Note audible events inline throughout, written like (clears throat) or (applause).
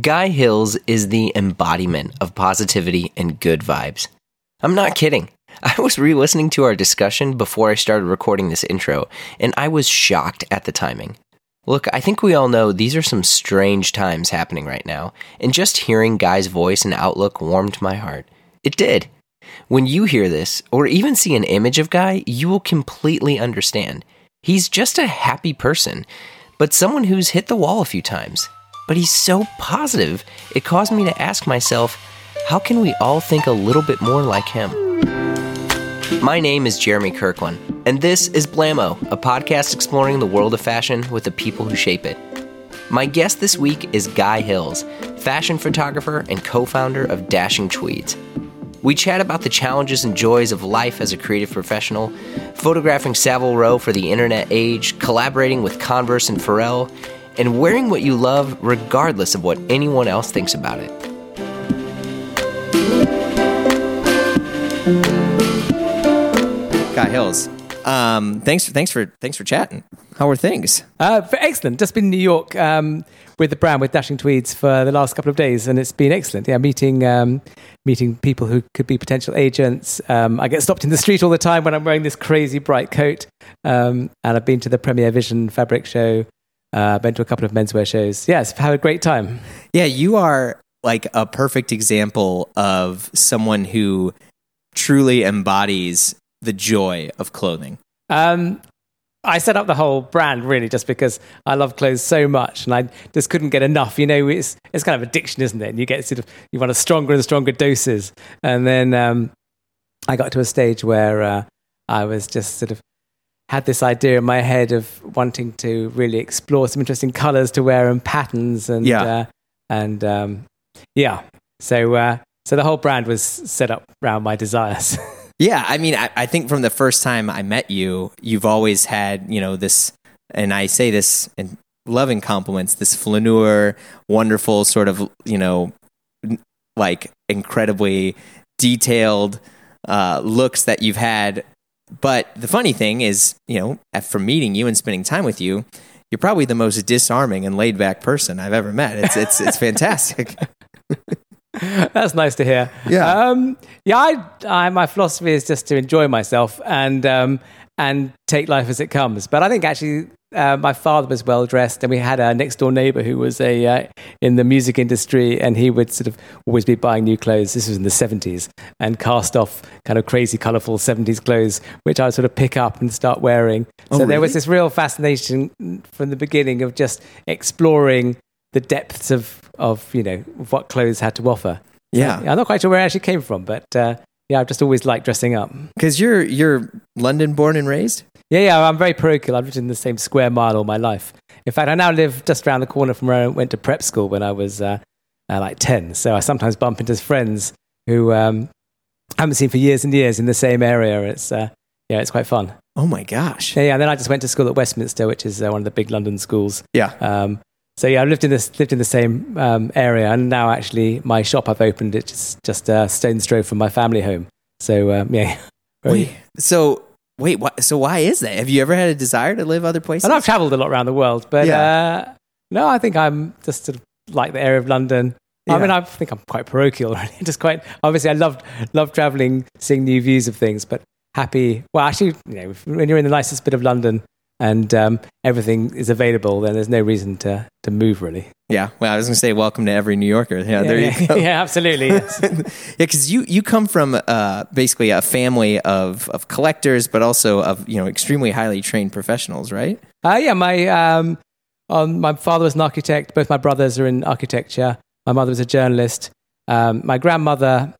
Guy Hills is the embodiment of positivity and good vibes. I'm not kidding. I was re listening to our discussion before I started recording this intro, and I was shocked at the timing. Look, I think we all know these are some strange times happening right now, and just hearing Guy's voice and outlook warmed my heart. It did. When you hear this, or even see an image of Guy, you will completely understand. He's just a happy person, but someone who's hit the wall a few times but he's so positive, it caused me to ask myself, how can we all think a little bit more like him? My name is Jeremy Kirkland, and this is Blamo, a podcast exploring the world of fashion with the people who shape it. My guest this week is Guy Hills, fashion photographer and co founder of Dashing Tweeds. We chat about the challenges and joys of life as a creative professional, photographing Savile Row for the internet age, collaborating with Converse and Pharrell, and wearing what you love regardless of what anyone else thinks about it. Guy Hills. Um, thanks, thanks for thanks for chatting. How are things? Uh, excellent. Just been in New York um, with the brand with Dashing Tweeds for the last couple of days, and it's been excellent. Yeah, meeting um, meeting people who could be potential agents. Um, I get stopped in the street all the time when I'm wearing this crazy bright coat, um, and I've been to the Premier Vision fabric show uh, been to a couple of menswear shows. Yes, had a great time. Yeah, you are like a perfect example of someone who truly embodies the joy of clothing. Um, I set up the whole brand really just because I love clothes so much and I just couldn't get enough. You know, it's it's kind of addiction, isn't it? And you get sort of you want a stronger and stronger doses. And then um, I got to a stage where uh, I was just sort of had this idea in my head of wanting to really explore some interesting colors to wear and patterns and yeah. Uh, and um, yeah so uh, so the whole brand was set up around my desires (laughs) yeah i mean I, I, think from the first time i met you you've always had you know this and i say this in loving compliments this flaneur wonderful sort of you know like incredibly detailed uh, looks that you've had but the funny thing is, you know, from meeting you and spending time with you, you're probably the most disarming and laid back person I've ever met. It's it's it's fantastic. (laughs) That's nice to hear. Yeah, um, yeah. I, I, my philosophy is just to enjoy myself and um, and take life as it comes. But I think actually uh, my father was well dressed, and we had a next door neighbor who was a uh, in the music industry, and he would sort of always be buying new clothes. This was in the seventies, and cast off kind of crazy, colorful seventies clothes, which I would sort of pick up and start wearing. Oh, so really? there was this real fascination from the beginning of just exploring the depths of of you know what clothes had to offer. Yeah, I'm not quite sure where it actually came from, but uh, yeah, I've just always liked dressing up. Because you're you're London born and raised. Yeah, yeah, I'm very parochial. I've lived in the same square mile all my life. In fact, I now live just around the corner from where I went to prep school when I was uh, uh, like ten. So I sometimes bump into friends who um, I haven't seen for years and years in the same area. It's uh, yeah, it's quite fun. Oh my gosh! Yeah, yeah. And then I just went to school at Westminster, which is uh, one of the big London schools. Yeah. Um, so yeah, I lived in this lived in the same um, area, and now actually my shop I've opened it's just just a stone's throw from my family home. So um, yeah. (laughs) Wait, so wait, what, so why is that? Have you ever had a desire to live other places? And I've travelled a lot around the world, but yeah. uh, no, I think I'm just sort of like the area of London. Yeah. I mean, I think I'm quite parochial. (laughs) Really. Just quite obviously, I love love traveling, seeing new views of things. But happy. Well, actually, you know, when you're in the nicest bit of London, and um, everything is available, then there's no reason to, to move really. Yeah, well, I was going to say welcome to every New Yorker. Yeah, yeah there yeah, you go. (laughs) Yeah, absolutely. Yes. (laughs) yeah, because you you come from uh, basically a family of of collectors, but also of you know extremely highly trained professionals, right? Uh, yeah, my um, um, my father was an architect. Both my brothers are in architecture. My mother was a journalist. Um, my grandmother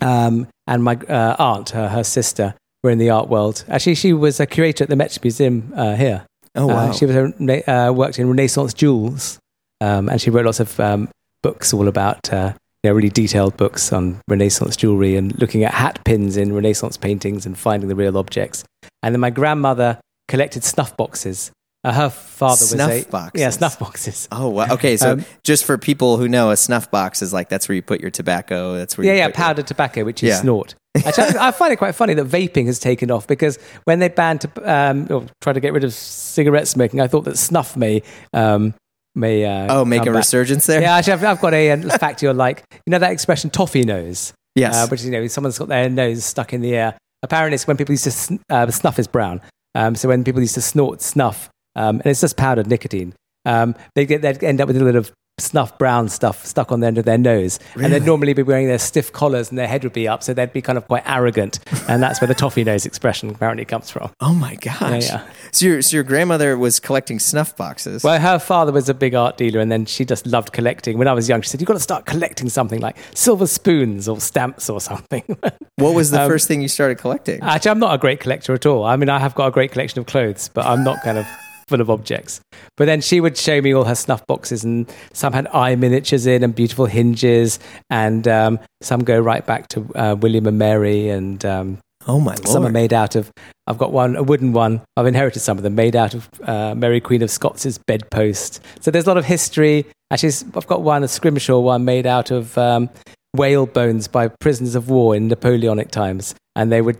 um, and my uh, aunt, her, her sister, were in the art world. Actually, she was a curator at the Met Museum uh, here. Oh wow! Uh, she was a, uh, worked in Renaissance jewels, um, and she wrote lots of um, books all about uh, you know, really detailed books on Renaissance jewelry and looking at hat pins in Renaissance paintings and finding the real objects. And then my grandmother collected snuff boxes uh, her father snuff was a boxes. yeah snuff boxes. Oh, wow. okay. So um, just for people who know, a snuff box is like that's where you put your tobacco. That's where yeah, yeah, powdered your... tobacco, which is yeah. snort. Actually, I find it quite funny that vaping has taken off because when they banned to, um, or try to get rid of cigarette smoking, I thought that snuff may um, may uh, Oh, make a back. resurgence there. Yeah, actually, I've, I've got a, uh fact you're like, you know that expression toffee nose? Yes. Uh, which you know, someone's got their nose stuck in the air. Apparently, it's when people used to, sn- uh, snuff is brown. Um, so when people used to snort snuff, um, and it's just powdered nicotine, um, they get, they'd end up with a little snuff brown stuff stuck on the end of their nose. And they'd normally be wearing their stiff collars and their head would be up. So they'd be kind of quite arrogant. And that's where the toffee nose expression apparently comes from. oh my gosh. yeah. So your so your grandmother was collecting snuff boxes. Well, her father was a big art dealer, and then she just loved collecting. When I was young, she said, "You've got to start collecting something like silver spoons or stamps or something." (laughs) What was the Um, first thing you started collecting? Actually, I'm not a great collector at all. I mean, I have got a great collection of clothes, but I'm not kind of full of objects. But then she would show me all her snuff boxes, and some had eye miniatures in and beautiful hinges, and um, some go right back to uh, William and Mary, and um, oh my lord. some are made out of. I've got one, a wooden one. I've inherited some of them, made out of uh, Mary Queen of Scots's bedpost. So there's a lot of history. Actually, I've got one, a Scrimshaw one, made out of um, whale bones by prisoners of war in Napoleonic times, and they would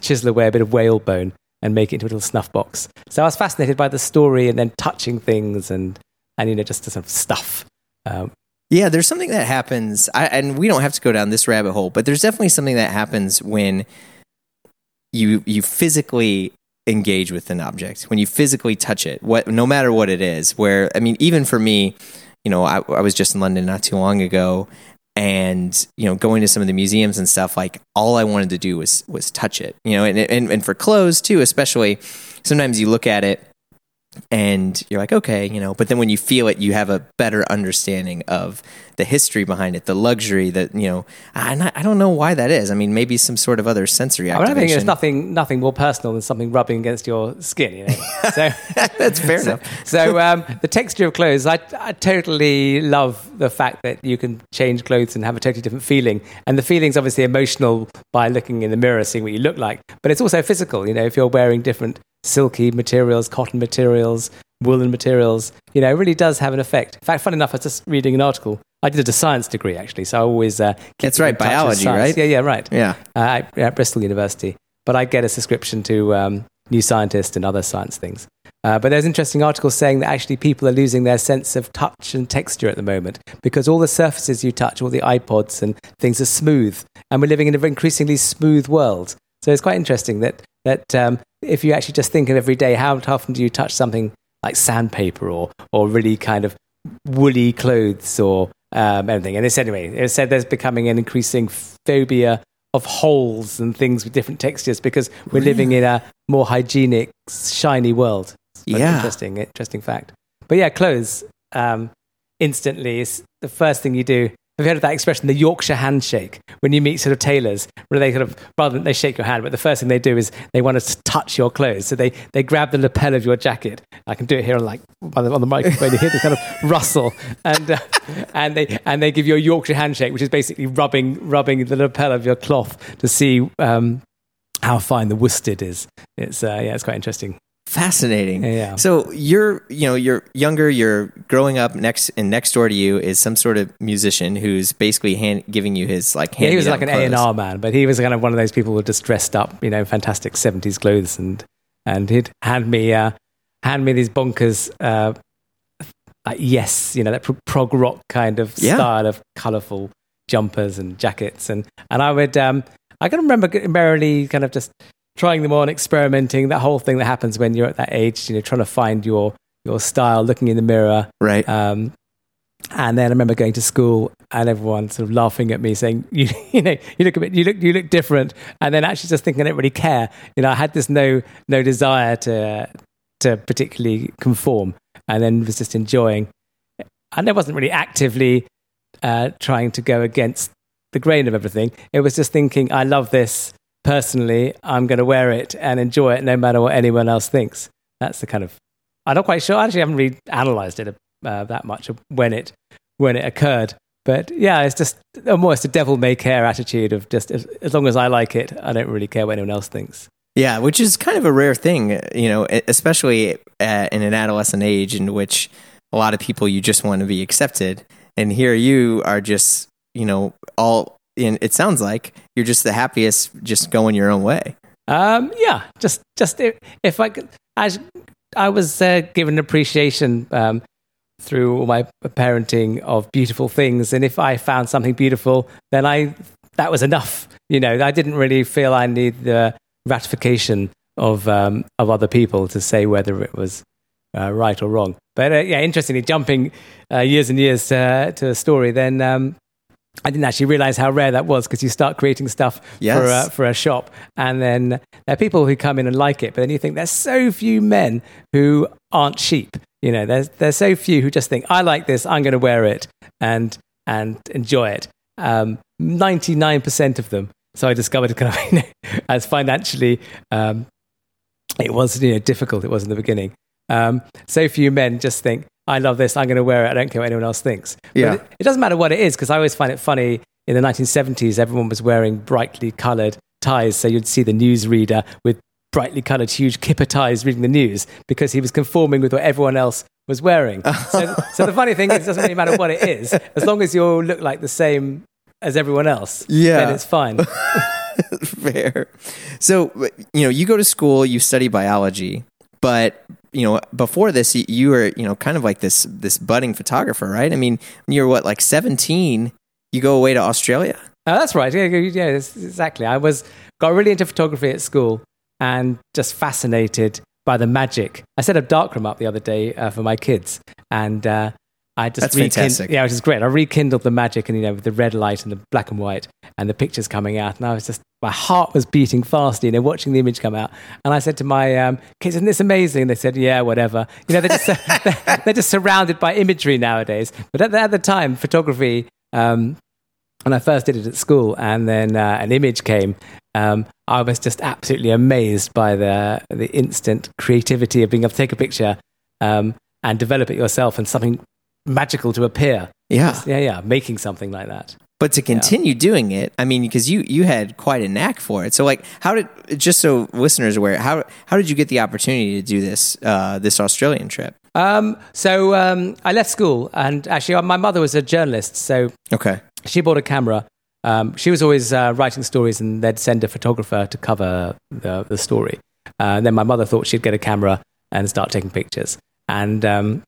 chisel away a bit of whale bone and make it into a little snuff box. So I was fascinated by the story and then touching things and and you know just the sort of stuff. Um, Yeah, there's something that happens, I, and we don't have to go down this rabbit hole, but there's definitely something that happens when you you physically engage with an object, when you physically touch it, what no matter what it is. Where I mean, even for me, you know, I, I was just in London not too long ago, and you know, going to some of the museums and stuff, like all I wanted to do was was touch it, you know, and and, and for clothes too, especially. Sometimes you look at it and you're like, okay, you know, but then when you feel it, you have a better understanding of the history behind it, the luxury that, you know, and I, I don't know why that is. I mean, maybe some sort of other sensory I, mean, I think there's nothing nothing more personal than something rubbing against your skin. You know, (laughs) so. That's fair (laughs) enough. So um, the texture of clothes, I, I totally love the fact that you can change clothes and have a totally different feeling. And the feeling's obviously emotional by looking in the mirror, seeing what you look like, but it's also physical. You know, if you're wearing different silky materials, cotton materials, woolen materials, you know, it really does have an effect. In fact, funny enough, I was just reading an article. I did a science degree actually, so I always uh, That's right, in touch with biology, right? Yeah, yeah, right Yeah. uh, at, at Bristol University. But I get a subscription to um, New Scientist and other science things. Uh, but there's interesting articles saying that actually people are losing their sense of touch and texture at the moment because all the surfaces you touch, all the iPods and things are smooth, and we're living in an increasingly smooth world. So it's quite interesting that that um, if you actually just think of every day, how often do you touch something like sandpaper or or really kind of woolly clothes or um, anything? And it's anyway, it said there's becoming an increasing phobia of holes and things with different textures because we're living in a more hygienic, shiny world. Yeah. interesting, interesting fact. But yeah, clothes um, instantly is the first thing you do. Have you heard of that expression, the Yorkshire handshake? When you meet sort of tailors, where they kind of rather than they shake your hand, but the first thing they do is they want to touch your clothes. So they, they grab the lapel of your jacket. I can do it here on like on the, on the microphone. You hear the kind of (laughs) rustle, and uh, and they and they give you a Yorkshire handshake, which is basically rubbing rubbing the lapel of your cloth to see um, how fine the worsted is. It's uh, yeah, it's quite interesting. Fascinating. Yeah. So you're, you know, you're younger. You're growing up next, and next door to you is some sort of musician who's basically hand, giving you his like. Yeah, he was like an A and R man, but he was kind of one of those people who were just dressed up, you know, fantastic seventies clothes, and and he'd hand me uh, hand me these bonkers, uh, like yes, you know, that pro- prog rock kind of Yeah. style of colourful jumpers and jackets, and and I would um, I can remember merrily kind of just trying them on, experimenting, that whole thing that happens when you're at that age, you know, trying to find your your style, looking in the mirror, Right. um, and then I remember going to school and everyone sort of laughing at me, saying, (laughs) "You, you know, you look a bit, you look, you look different." And then actually just thinking, I don't really care. You know, I had this no, no desire to, to particularly conform, and then was just enjoying. And I wasn't really actively uh, trying to go against the grain of everything. It was just thinking, I love this personally. I'm going to wear it and enjoy it, no matter what anyone else thinks. That's the kind of. I'm not quite sure. I actually haven't really analysed it uh, that much when it when it occurred. But yeah, it's just almost a devil may care attitude of just as, as long as I like it, I don't really care what anyone else thinks. Yeah, which is kind of a rare thing, you know, especially uh, in an adolescent age in which a lot of people you just want to be accepted, and here you are just, you know, all. In, it sounds like you're just the happiest, just going your own way. Um, yeah, just just if, if I could, I, I was uh, given appreciation um, through my parenting of beautiful things, and if I found something beautiful, then I that was enough. You know, I didn't really feel I need the ratification of um, of other people to say whether it was uh, right or wrong. But uh, yeah, interestingly, jumping uh, years and years to, to a story, then um, I didn't actually realize how rare that was because you start creating stuff Yes. for, a, for a shop, and then there are people who come in and like it, but then you think there's so few men who aren't sheep. You know, there's there's so few who just think I like this, I'm going to wear it and and enjoy it. Ninety nine percent of them. So I discovered (laughs) kind of you know, as financially um, it was you know difficult. It was in the beginning. Um, so few men just think, "I love this. I'm going to wear it. I don't care what anyone else thinks." But Yeah. it, it doesn't matter what it is because I always find it funny. In the 1970s, everyone was wearing brightly coloured ties, so you'd see the newsreader with brightly coloured, huge kipper ties reading the news because he was conforming with what everyone else was wearing. (laughs) so, so the funny thing is, it doesn't really matter what it is, as long as you all look like the same as everyone else. Yeah. then it's fine. (laughs) Fair. So, you know, you go to school, you study biology, but you know, before this, you- were, you know, kind of like this this budding photographer, right? I mean, you're what, like 17, you go away to Australia. Oh, that's right. Yeah, yeah, yeah, exactly. I was got really into photography at school and just fascinated by the magic. I set a darkroom up the other day uh, for my kids, and uh, I just That's fantastic. Yeah, which is great. I rekindled the magic, and you know, with the red light and the black and white, and the pictures coming out, and I was just my heart was beating fast, you know, watching the image come out. And I said to my um, kids, "Isn't this amazing?" And they said, "Yeah, whatever." You know, they're just (laughs) they're, they're just surrounded by imagery nowadays. But at the, at the time, photography. Um, when I first did it at school, and then uh, an image came, um, I was just absolutely amazed by the the instant creativity of being able to take a picture um, and develop it yourself, and something magical to appear. Yeah. Yeah, yeah, making something like that. But to continue doing it, I mean, because you you had quite a knack for it. So, like, how did just so listeners aware, how how did you get the opportunity to do this uh, this Australian trip? Um, so um, I left school, and actually, my mother was a journalist, so Okay. she bought a camera. Um, she was always uh, writing stories, and they'd send a photographer to cover the, the story. Uh, and then my mother thought she'd get a camera and start taking pictures. And um,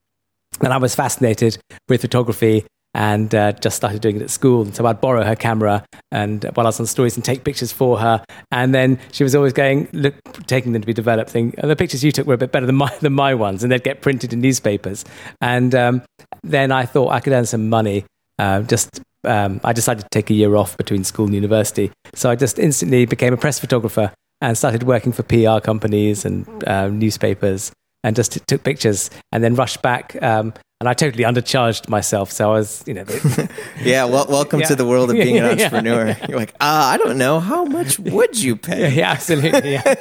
then I was fascinated with photography and uh, just started doing it at school. And so I'd borrow her camera and uh, while I was on stories and take pictures for her. And then she was always going, look, taking them to be developed, saying, "Oh, the pictures you took were a bit better than my, (laughs) than my ones. And they'd get printed in newspapers. And um, then I thought I could earn some money. Uh, just um, I decided to take a year off between school and university. So I just instantly became a press photographer and started working for PR companies and uh, newspapers and just t- took pictures and then rushed back. Um, and I totally undercharged myself. So I was, you know, (laughs) Yeah. Well, welcome Yeah. to the world of (laughs) being an Yeah. entrepreneur. You're like, uh, I don't know. How much (laughs) would you pay? yeah, absolutely. Yeah.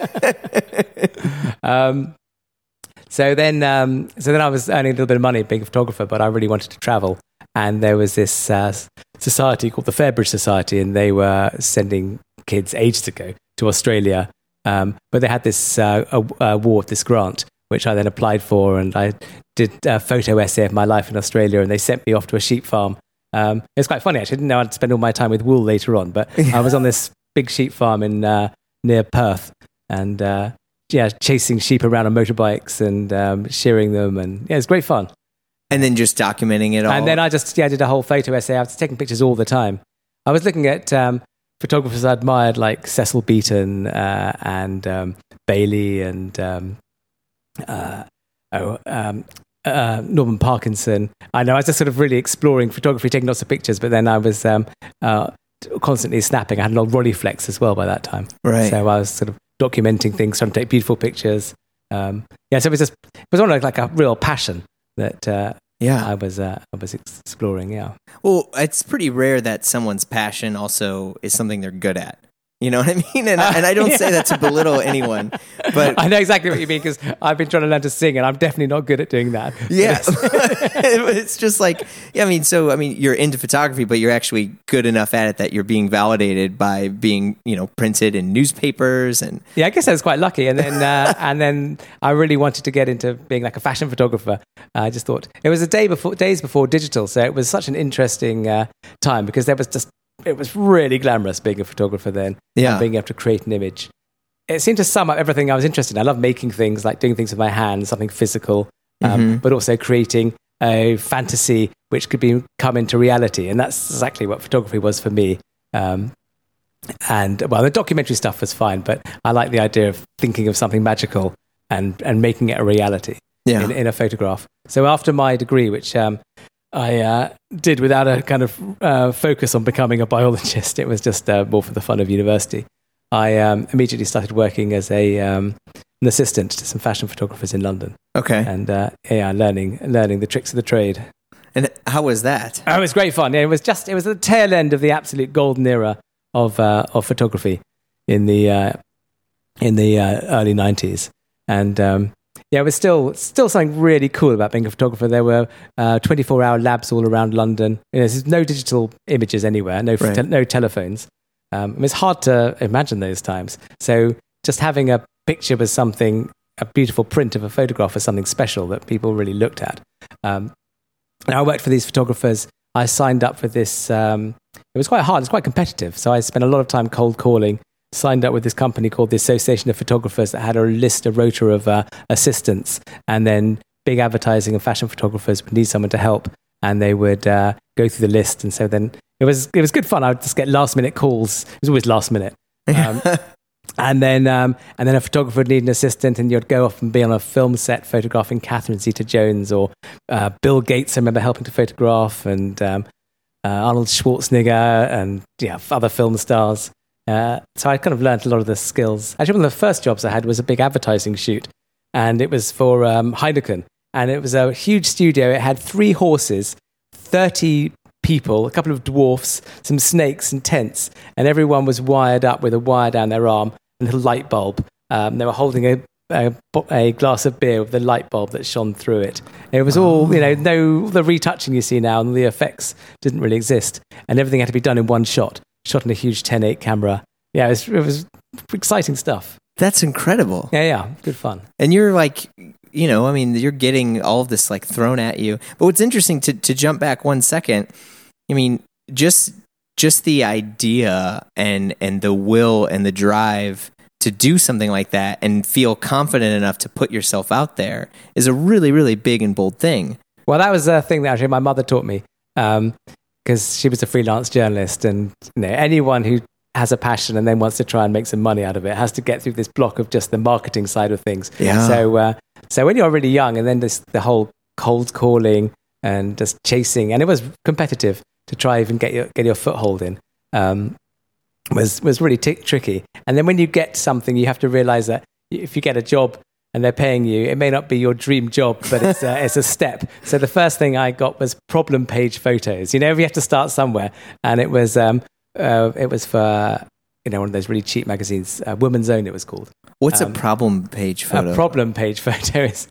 um, so then, um, so then I was earning a little bit of money being a photographer, but I really wanted to travel. And there was this uh, society called the Fairbridge Society, and they were sending kids ages ago to Australia. Um, but they had this uh, a- award, this grant, which I then applied for, and I did a photo essay of my life in Australia, and they sent me off to a sheep farm. Um, it was quite funny actually. I didn't know I'd spend all my time with wool later on, but (laughs) I was on this big sheep farm in uh, near Perth, and uh, yeah, chasing sheep around on motorbikes and um, shearing them, and yeah, it was great fun. And then just documenting it all. And then I just yeah, I did a whole photo essay. I was taking pictures all the time. I was looking at um, photographers I admired like Cecil Beaton uh, and um, Bailey and um, uh, oh, um, uh, Norman Parkinson. I know I was just sort of really exploring photography, taking lots of pictures, but then I was um, uh, constantly snapping. I had an old Rolleiflex as well by that time. right. So I was sort of documenting things, trying to take beautiful pictures. Um, yeah, so it was just it was almost like a real passion that uh, yeah. I was uh, I was exploring. Yeah, Well, it's pretty rare that someone's passion also is something they're good at. You know what I mean? And, I- and I don't say that to belittle anyone, but (laughs) I know exactly what you mean because I've been trying to learn to sing, and I'm definitely not good at doing that. yeah, (laughs) it's just like yeah. I mean, so I mean, you're into photography, but you're actually good enough at it that you're being validated by being you know printed in newspapers and Yeah, I guess I was quite lucky, and then uh, and then I really wanted to get into being like a fashion photographer. I just thought it was a day before, days before digital, so it was such an interesting uh, time because there was just it was really glamorous being a photographer then, Yeah. and being able to create an image. It seemed to sum up everything I was interested in. I love making things, like doing things with my hands, something physical, um, but also creating a fantasy which could be come into reality, and that's exactly what photography was for me. Um, and well, the documentary stuff was fine, but I like the idea of thinking of something magical and and making it a reality Yeah. in, in a photograph. So after my degree, which um, I uh, did without a kind of uh, focus on becoming a biologist, it was just uh, more for the fun of university. I um, immediately started working as a um, an assistant to some fashion photographers in London, Okay. and uh, yeah, learning learning the tricks of the trade. And how was that? Oh, it was great fun. Yeah, it was just it was the tail end of the absolute golden era of uh, of photography in the uh, in the uh, early nineties, and um, yeah, it was still still something really cool about being a photographer. There were twenty four hour labs all around London. You know, there's no digital images anywhere, no Right. te- no telephones. Um, it's hard to imagine those times. So just having a picture was something, a beautiful print of a photograph was something special that people really looked at. Um, and I worked for these photographers. I signed up for this. Um, it was quite hard. It's quite competitive. So I spent a lot of time cold calling. Signed up with this company called the Association of Photographers that had a list, a rota of uh, assistants, and then big advertising and fashion photographers would need someone to help, and they would uh, go through the list. And so then it was it was good fun. I would just get last minute calls. It was always last minute. Um, and then um, and then a photographer would need an assistant, and you'd go off and be on a film set photographing Catherine Zeta-Jones or uh, Bill Gates. I remember helping to photograph, and um, uh, Arnold Schwarzenegger, and yeah, other film stars. Uh, so I kind of learned a lot of the skills. Actually, one of the first jobs I had was a big advertising shoot, and it was for um, Heineken, and it was a huge studio. It had three horses, thirty people, a couple of dwarfs, some snakes, and tents, and everyone was wired up with a wire down their arm, and a little light bulb. Um, they were holding a, a a glass of beer with the light bulb that shone through it. It was all, you know, no the retouching you see now, and the effects didn't really exist, and everything had to be done in one shot, shot in a huge 10.8 camera. Yeah, it was, it was exciting stuff. That's incredible. Yeah, yeah, good fun. And you're like, you know, I mean, you're getting all of this like thrown at you. But what's interesting to to jump back one second, I mean, just just the idea and and the will and the drive to do something like that and feel confident enough to put yourself out there is a really really big and bold thing. Well, that was a thing that actually my mother taught me um, because she was a freelance journalist, and you know, anyone who has a passion and then wants to try and make some money out of it has to get through this block of just the marketing side of things. Yeah. So, uh, so when you're really young, and then this, the whole cold calling and just chasing, and it was competitive to try even get your get your foothold in. Um, was was really t- tricky. And then when you get something, you have to realize that if you get a job and they're paying you, it may not be your dream job, but it's a, it's a step. So the first thing I got was problem page photos. You know, we have to start somewhere, and it was um, uh, it was for you know one of those really cheap magazines, uh, Woman's Own. It was called. What's Um, a problem page photo? A problem page (laughs) photo is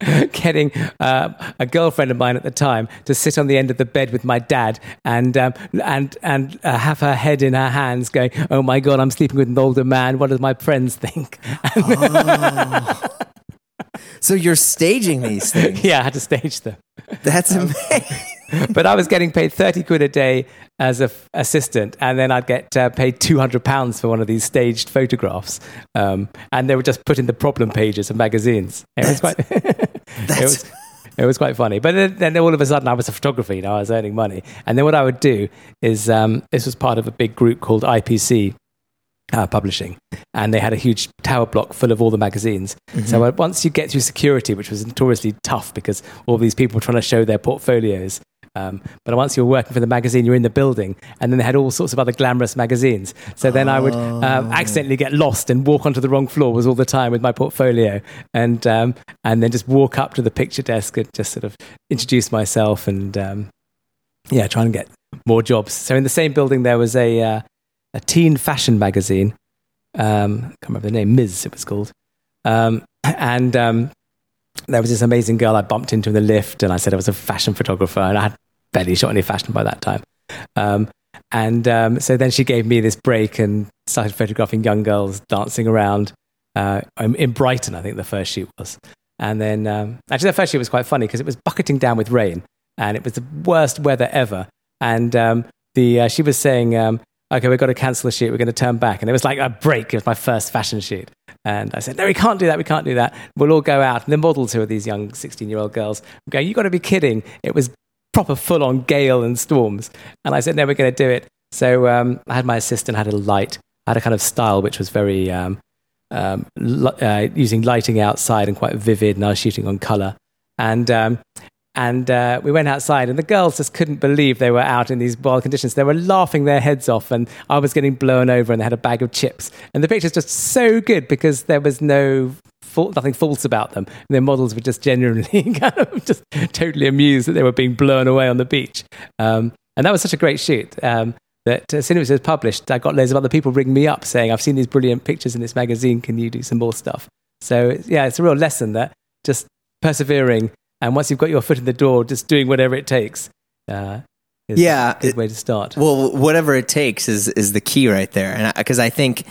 (laughs) getting uh, a girlfriend of mine at the time to sit on the end of the bed with my dad and um, and and uh, have her head in her hands, going, "Oh my god, I'm sleeping with an older man. What do my friends think?" (laughs) (laughs) so you're staging these things. (laughs) yeah, I had to stage them. That's Um, amazing. (laughs) but I was getting paid 30 quid a day as an assistant, and then I'd get uh, paid 200 pounds for one of these staged photographs. Um, and they were just put in the problem pages of magazines. It was quite, (laughs) it, was, it was quite funny. But then, then all of a sudden, I was a photographer, you know, I was earning money. And then what I would do is um, this was part of a big group called IPC. Uh, publishing, and they had a huge tower block full of all the magazines. So uh, once you get through security, which was notoriously tough because all these people were trying to show their portfolios, um, but once you were working for the magazine, you're in the building, and then they had all sorts of other glamorous magazines. So then I would um, accidentally get lost and walk onto the wrong floor was all the time with my portfolio, and um, and then just walk up to the picture desk and just sort of introduce myself and um, yeah, try and get more jobs. So in the same building, there was a uh, a teen fashion magazine. Um, I can't remember the name. Mizz. It was called. Um, (clears throat) and um, there was this amazing girl I bumped into in the lift, and I said I was a fashion photographer, and I had barely shot any fashion by that time. Um, and um, so then she gave me this break and started photographing young girls dancing around uh, in Brighton. I think the first shoot was. And then um, actually, the first shoot was quite funny because it was bucketing down with rain, and it was the worst weather ever. And um, the uh, she was saying, um, okay, we've got to cancel the shoot. We're going to turn back. And it was like a break. It was my first fashion shoot. And I said, no, we can't do that. We can't do that. We'll all go out. And the models who are these young 16 year old girls go, you've got to be kidding. It was proper full on gale and storms. And I said, no, we're going to do it. So um, I had my assistant, had a light, I had a kind of style which was very um, um, uh, using lighting outside and quite vivid, and I was shooting on color. And um, and uh, we went outside, and the girls just couldn't believe they were out in these wild conditions. They were laughing their heads off, and I was getting blown over, and they had a bag of chips. And the picture's just so good because there was no nothing false about them. And their models were just genuinely (laughs) kind of just totally amused that they were being blown away on the beach. Um, and that was such a great shoot. Um, that as soon as it was published, I got loads of other people ringing me up saying, I've seen these brilliant pictures in this magazine. Can you do some more stuff? So, yeah, it's a real lesson that just persevering and once you've got your foot in the door, just doing whatever it takes. Uh, yeah, a good way to start. Well, whatever it takes is is the key right there, and because I, I, think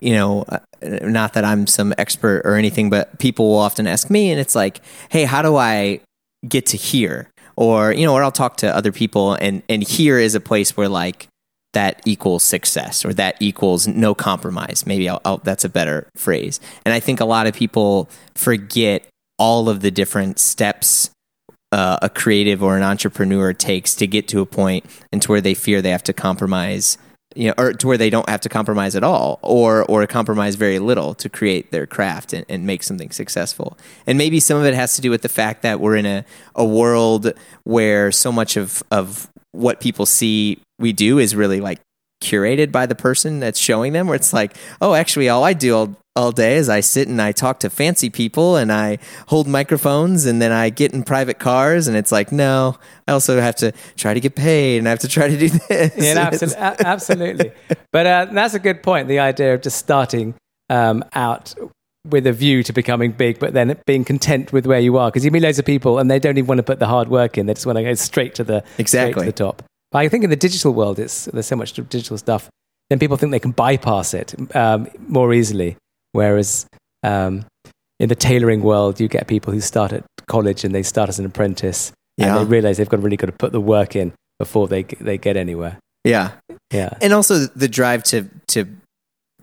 you know, uh, not that I'm some expert or anything, but people will often ask me, and it's like, hey, how do I get to here? Or you know, or I'll talk to other people, and and here is a place where like that equals success or that equals no compromise. Maybe I'll, I'll, that's a better phrase. And I think a lot of people forget all of the different steps uh, a creative or an entrepreneur takes to get to a point and to where they fear they have to compromise you know, or to where they don't have to compromise at all, or or compromise very little to create their craft and, and, make something successful. And maybe some of it has to do with the fact that we're in a, a world where so much of of what people see we do is really like curated by the person that's showing them where it's like oh actually all i do all, all day is i sit and i talk to fancy people and i hold microphones and then i get in private cars and it's like no i also have to try to get paid and i have to try to do (laughs) this yeah absolutely, absolutely. but uh, that's a good point the idea of just starting um, out with a view to becoming big, but then being content with where you are. Because you meet loads of people and they don't even want to put the hard work in; they just want to go straight to the exactly to the top. But I think in the digital world, it's, there's so much digital stuff. Then people think they can bypass it um, more easily. Whereas um, in the tailoring world, you get people who start at college and they start as an apprentice, yeah. and they realize they've got really got to put the work in before they they get anywhere. Yeah, yeah, and also the drive to to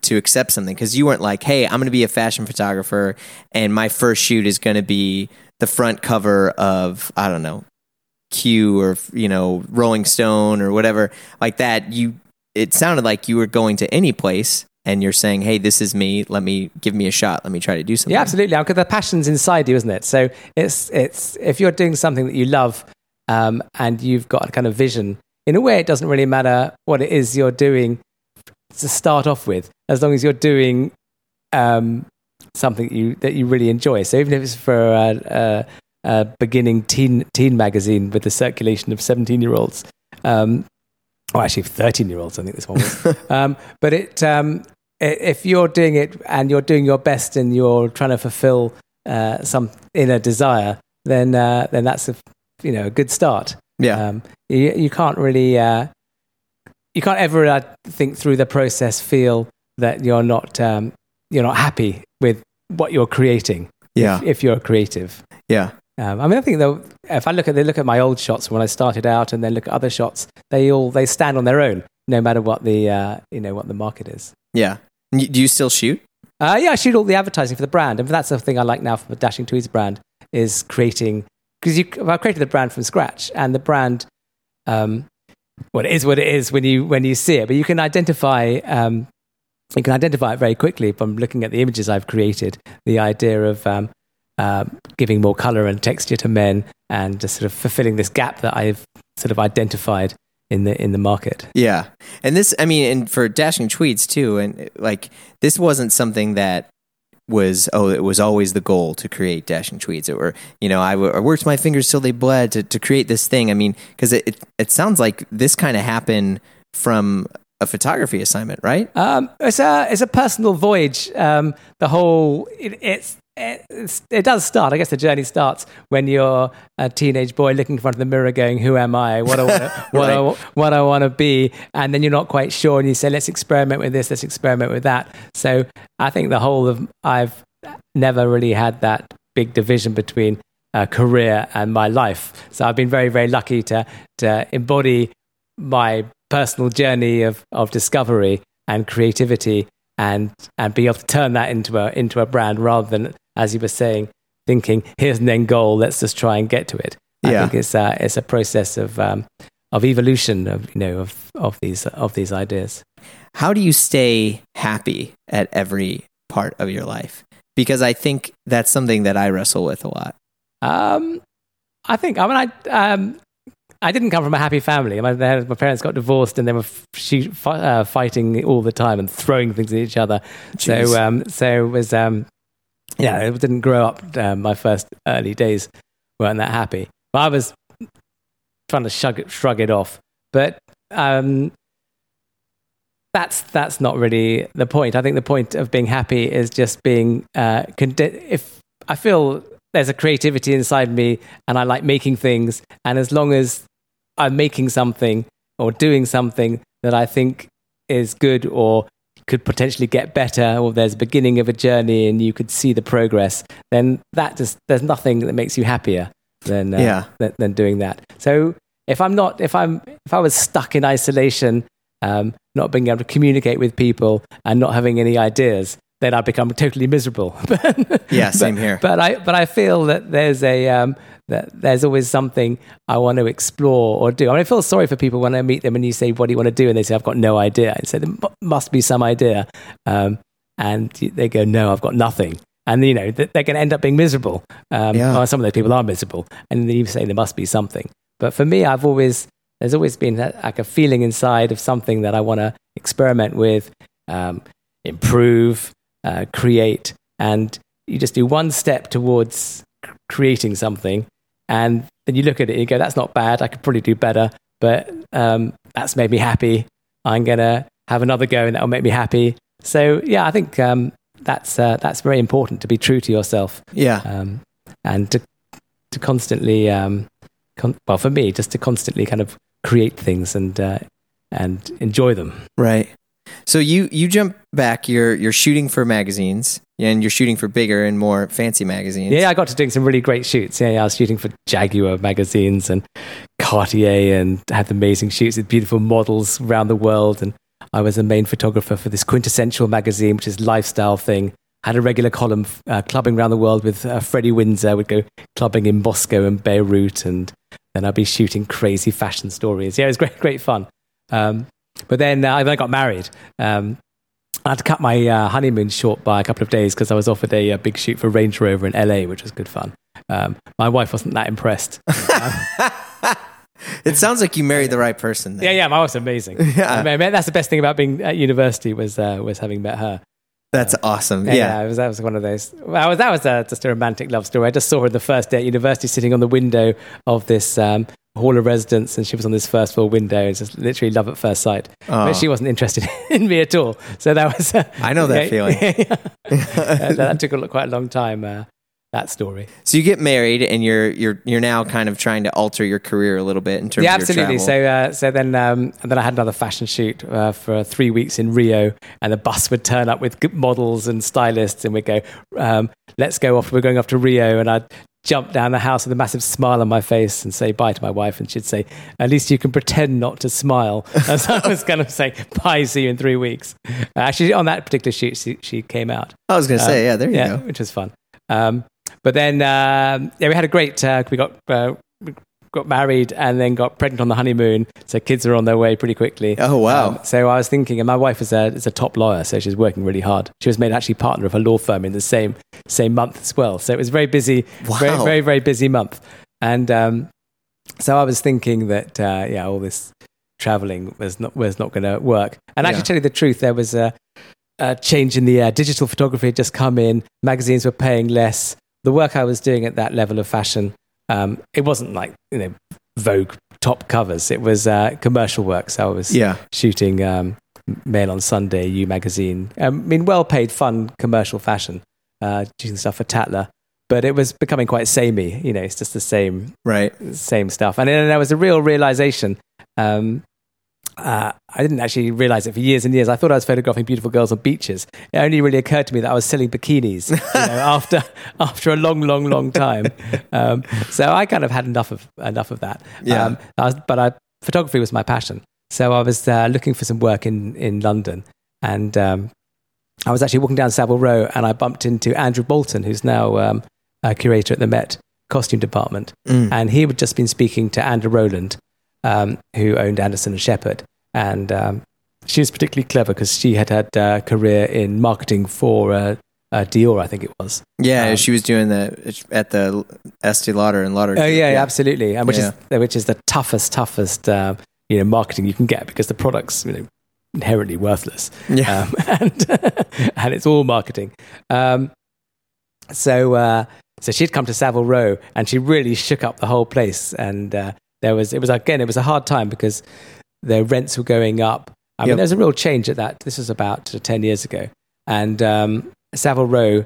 to accept something because you weren't like, hey, I'm going to be a fashion photographer, and my first shoot is going to be the front cover of I don't know Q or you know Rolling Stone or whatever like that, you it sounded like you were going to any place and you're saying, "Hey, this is me. Let me give me a shot. Let me try to do something." Yeah, absolutely. Because the passion's inside you, isn't it? So it's it's if you're doing something that you love um, and you've got a kind of vision. In a way, it doesn't really matter what it is you're doing to start off with, as long as you're doing um, something you that you really enjoy. So even if it's for a, a, uh, beginning teen teen magazine with the circulation of 17 year olds. Um, or actually 13 year olds, I think this one was. (laughs) um, but it, um, if you're doing it and you're doing your best and you're trying to fulfill uh, some inner desire, then uh, then that's a you know a good start. Yeah, um, you, you can't really uh, you can't ever think through the process feel that you're not um, you're not happy with what you're creating. Yeah, if, if you're creative. Yeah, um, I mean, I think though, if I look at they look at my old shots when I started out, and then look at other shots, they all they stand on their own, no matter what the uh, you know what the market is. Yeah. Do you still shoot? Uh, yeah, I shoot all the advertising for the brand, and that's the thing I like now for the Dashing Tweeds brand is creating because you I created the brand from scratch, and the brand, um, well, it is what it is when you when you see it, but you can identify. Um, you can identify it very quickly from looking at the images I've created. The idea of um, uh, giving more color and texture to men and just sort of fulfilling this gap that I've sort of identified in the in the market. Yeah. And this I mean and for dashing tweeds too and like this wasn't something that was oh it was always the goal to create dashing tweeds it were you know I, w- I worked my fingers till they bled to, to create this thing i mean because it, it, it sounds like this kind of happened from a photography assignment right um, it's a it's a personal voyage um, the whole it, it's it, it does start. I guess the journey starts when you're a teenage boy looking in front of the mirror, going, "Who am I? What I (laughs) want what. I, what I want to be?" And then you're not quite sure, and you say, "Let's experiment with this. Let's experiment with that." So I think the whole of I've never really had that big division between a career and my life. So I've been very, very lucky to to embody my personal journey of of discovery and creativity, and and be able to turn that into a into a brand rather than, as you were saying, thinking here's an end goal, let's just try and get to it. I Yeah. think it's a, it's a process of um, of evolution of you know of of these of these ideas. How do you stay happy at every part of your life? Because I think that's something that I wrestle with a lot. Um, I think I mean I um, I didn't come from a happy family. I mean, they had- my parents got divorced and they were f- shoot, fi- uh, fighting all the time and throwing things at each other. Jeez. So um, so it was um, yeah, it didn't grow up. Um, my first early days weren't that happy. But I was trying to shrug it, shrug it off. But um, that's that's not really the point. I think the point of being happy is just being uh, if I feel there's a creativity inside me and I like making things, and as long as I'm making something or doing something that I think is good or could potentially get better, or there's a beginning of a journey and you could see the progress, then that just there's nothing that makes you happier than uh, Yeah. than, than doing that. So if I'm not, if I'm, if I was stuck in isolation, um, not being able to communicate with people and not having any ideas, then I'd become totally miserable. (laughs) Yeah, same But- here. But I, but I feel that there's a, um, that there's always something I want to explore or do. I mean, I feel sorry for people when I meet them and you say, "What do you want to do?" and they say, "I've got no idea." I say, "There must be some idea," um, and they go, "No, I've got nothing." And you know they're going to end up being miserable. Um, Yeah. some of those people are miserable, and then you say there must be something. But for me, I've always there's always been that, like a feeling inside of something that I want to experiment with, um, improve, uh, create, and you just do one step towards creating something, and then you look at it and you go, "That's not bad. I could probably do better." But um, that's made me happy. I'm gonna have another go, and that'll make me happy. So yeah, I think um, that's uh, that's very important to be true to yourself Yeah. um, and to to constantly um, con- well for me just to constantly kind of create things and uh, and enjoy them. Right. So you you jump back. You're you're shooting for magazines, and you're shooting for bigger and more fancy magazines. Yeah, I got to doing some really great shoots. Yeah, yeah, I was shooting for Jaguar magazines and Cartier and had amazing shoots with beautiful models around the world. And I was the main photographer for this quintessential magazine, which is lifestyle thing. Had a regular column uh, clubbing around the world with uh, Freddie Windsor. Would go clubbing in Moscow and Beirut, and then I'd be shooting crazy fashion stories. Yeah, it was great, great fun. Um, but then uh, I got married. Um, I had to cut my uh, honeymoon short by a couple of days because I was offered a, uh big shoot for Range Rover in LA, which was good fun. Um, my wife wasn't that impressed. (laughs) It sounds like you married the right person. Then. yeah, yeah, my wife's amazing. (laughs) Yeah. I mean, that's the best thing about being at university was uh, was having met her. That's awesome. Yeah, Yeah. it was, that was one of those. Well, that was uh, just a romantic love story. I just saw her the first day at university, sitting on the window of this um, hall of residence, and she was on this first floor window. It's just literally love at first sight. Oh. But she wasn't interested (laughs) in me at all. So that was. Uh, I know that feeling. (laughs) that, (laughs) that took a, quite a long time. Uh, that story. So you get married, and you're you're you're now kind of trying to alter your career a little bit in terms Yeah, of your absolutely. travel. So, uh, so then, um, and then I had another fashion shoot uh, for three weeks in Rio, and the bus would turn up with models and stylists, and we'd go, um, "Let's go off. We're going off to Rio," and I'd jump down the house with a massive smile on my face and say bye to my wife, and she'd say, "At least you can pretend not to smile." (laughs) As I was kind of saying, "Bye, see you in three weeks." Uh, actually, on that particular shoot, she, she came out. I was gonna say, yeah, there you yeah, go. which was fun. Um, but then, um, yeah, we had a great. Uh, we got uh, got married and then got pregnant on the honeymoon. So kids are on their way pretty quickly. Oh, wow. Um, so I was thinking, and my wife is a is a top lawyer, so she's working really hard. She was made actually partner of a law firm in the same same month as well. So it was very busy, very Wow. very very busy month. And um, so I was thinking that uh, yeah, all this traveling was not was not going to work. And actually, Yeah. tell you the truth, there was a, a change in the uh, digital photography had just come in. Magazines were paying less. The work I was doing at that level of fashion, um, it wasn't like you know Vogue top covers. It was uh, commercial work. So I was Yeah. shooting um, Mail on Sunday, You magazine. Um, I mean, well paid, fun commercial fashion, uh, doing stuff for Tatler. But it was becoming quite samey. You know, it's just the same Right. same stuff. And then there was a real realization. Um, uh, I didn't actually realize it for years and years. I thought I was photographing beautiful girls on beaches. It only really occurred to me that I was selling bikinis you know, (laughs) after after a long, long, long time. Um, so I kind of had enough of enough of that. Yeah. Um, I was, but I, photography was my passion. So I was uh, looking for some work in, in London. And um, I was actually walking down Savile Row and I bumped into Andrew Bolton, who's now um, a curator at the Met costume department. Mm. And he had just been speaking to Anda Rowland, um, who owned Anderson and Sheppard. And um, she was particularly clever because she had had a career in marketing for uh, uh, Dior, I think it was. Yeah, Um, she was doing the at the Estee Lauder and Lauder. Oh yeah, yeah, absolutely, and which Yeah. is which is the toughest, toughest uh, you know marketing you can get because the product's you know inherently worthless, Yeah. um, (laughs) and (laughs) and it's all marketing. Um, so uh, so she'd come to Savile Row and she really shook up the whole place, and uh, there was it was again it was a hard time because the rents were going up. I mean, Yep. there's a real change at that. This was about uh, ten years ago, and um, Savile Row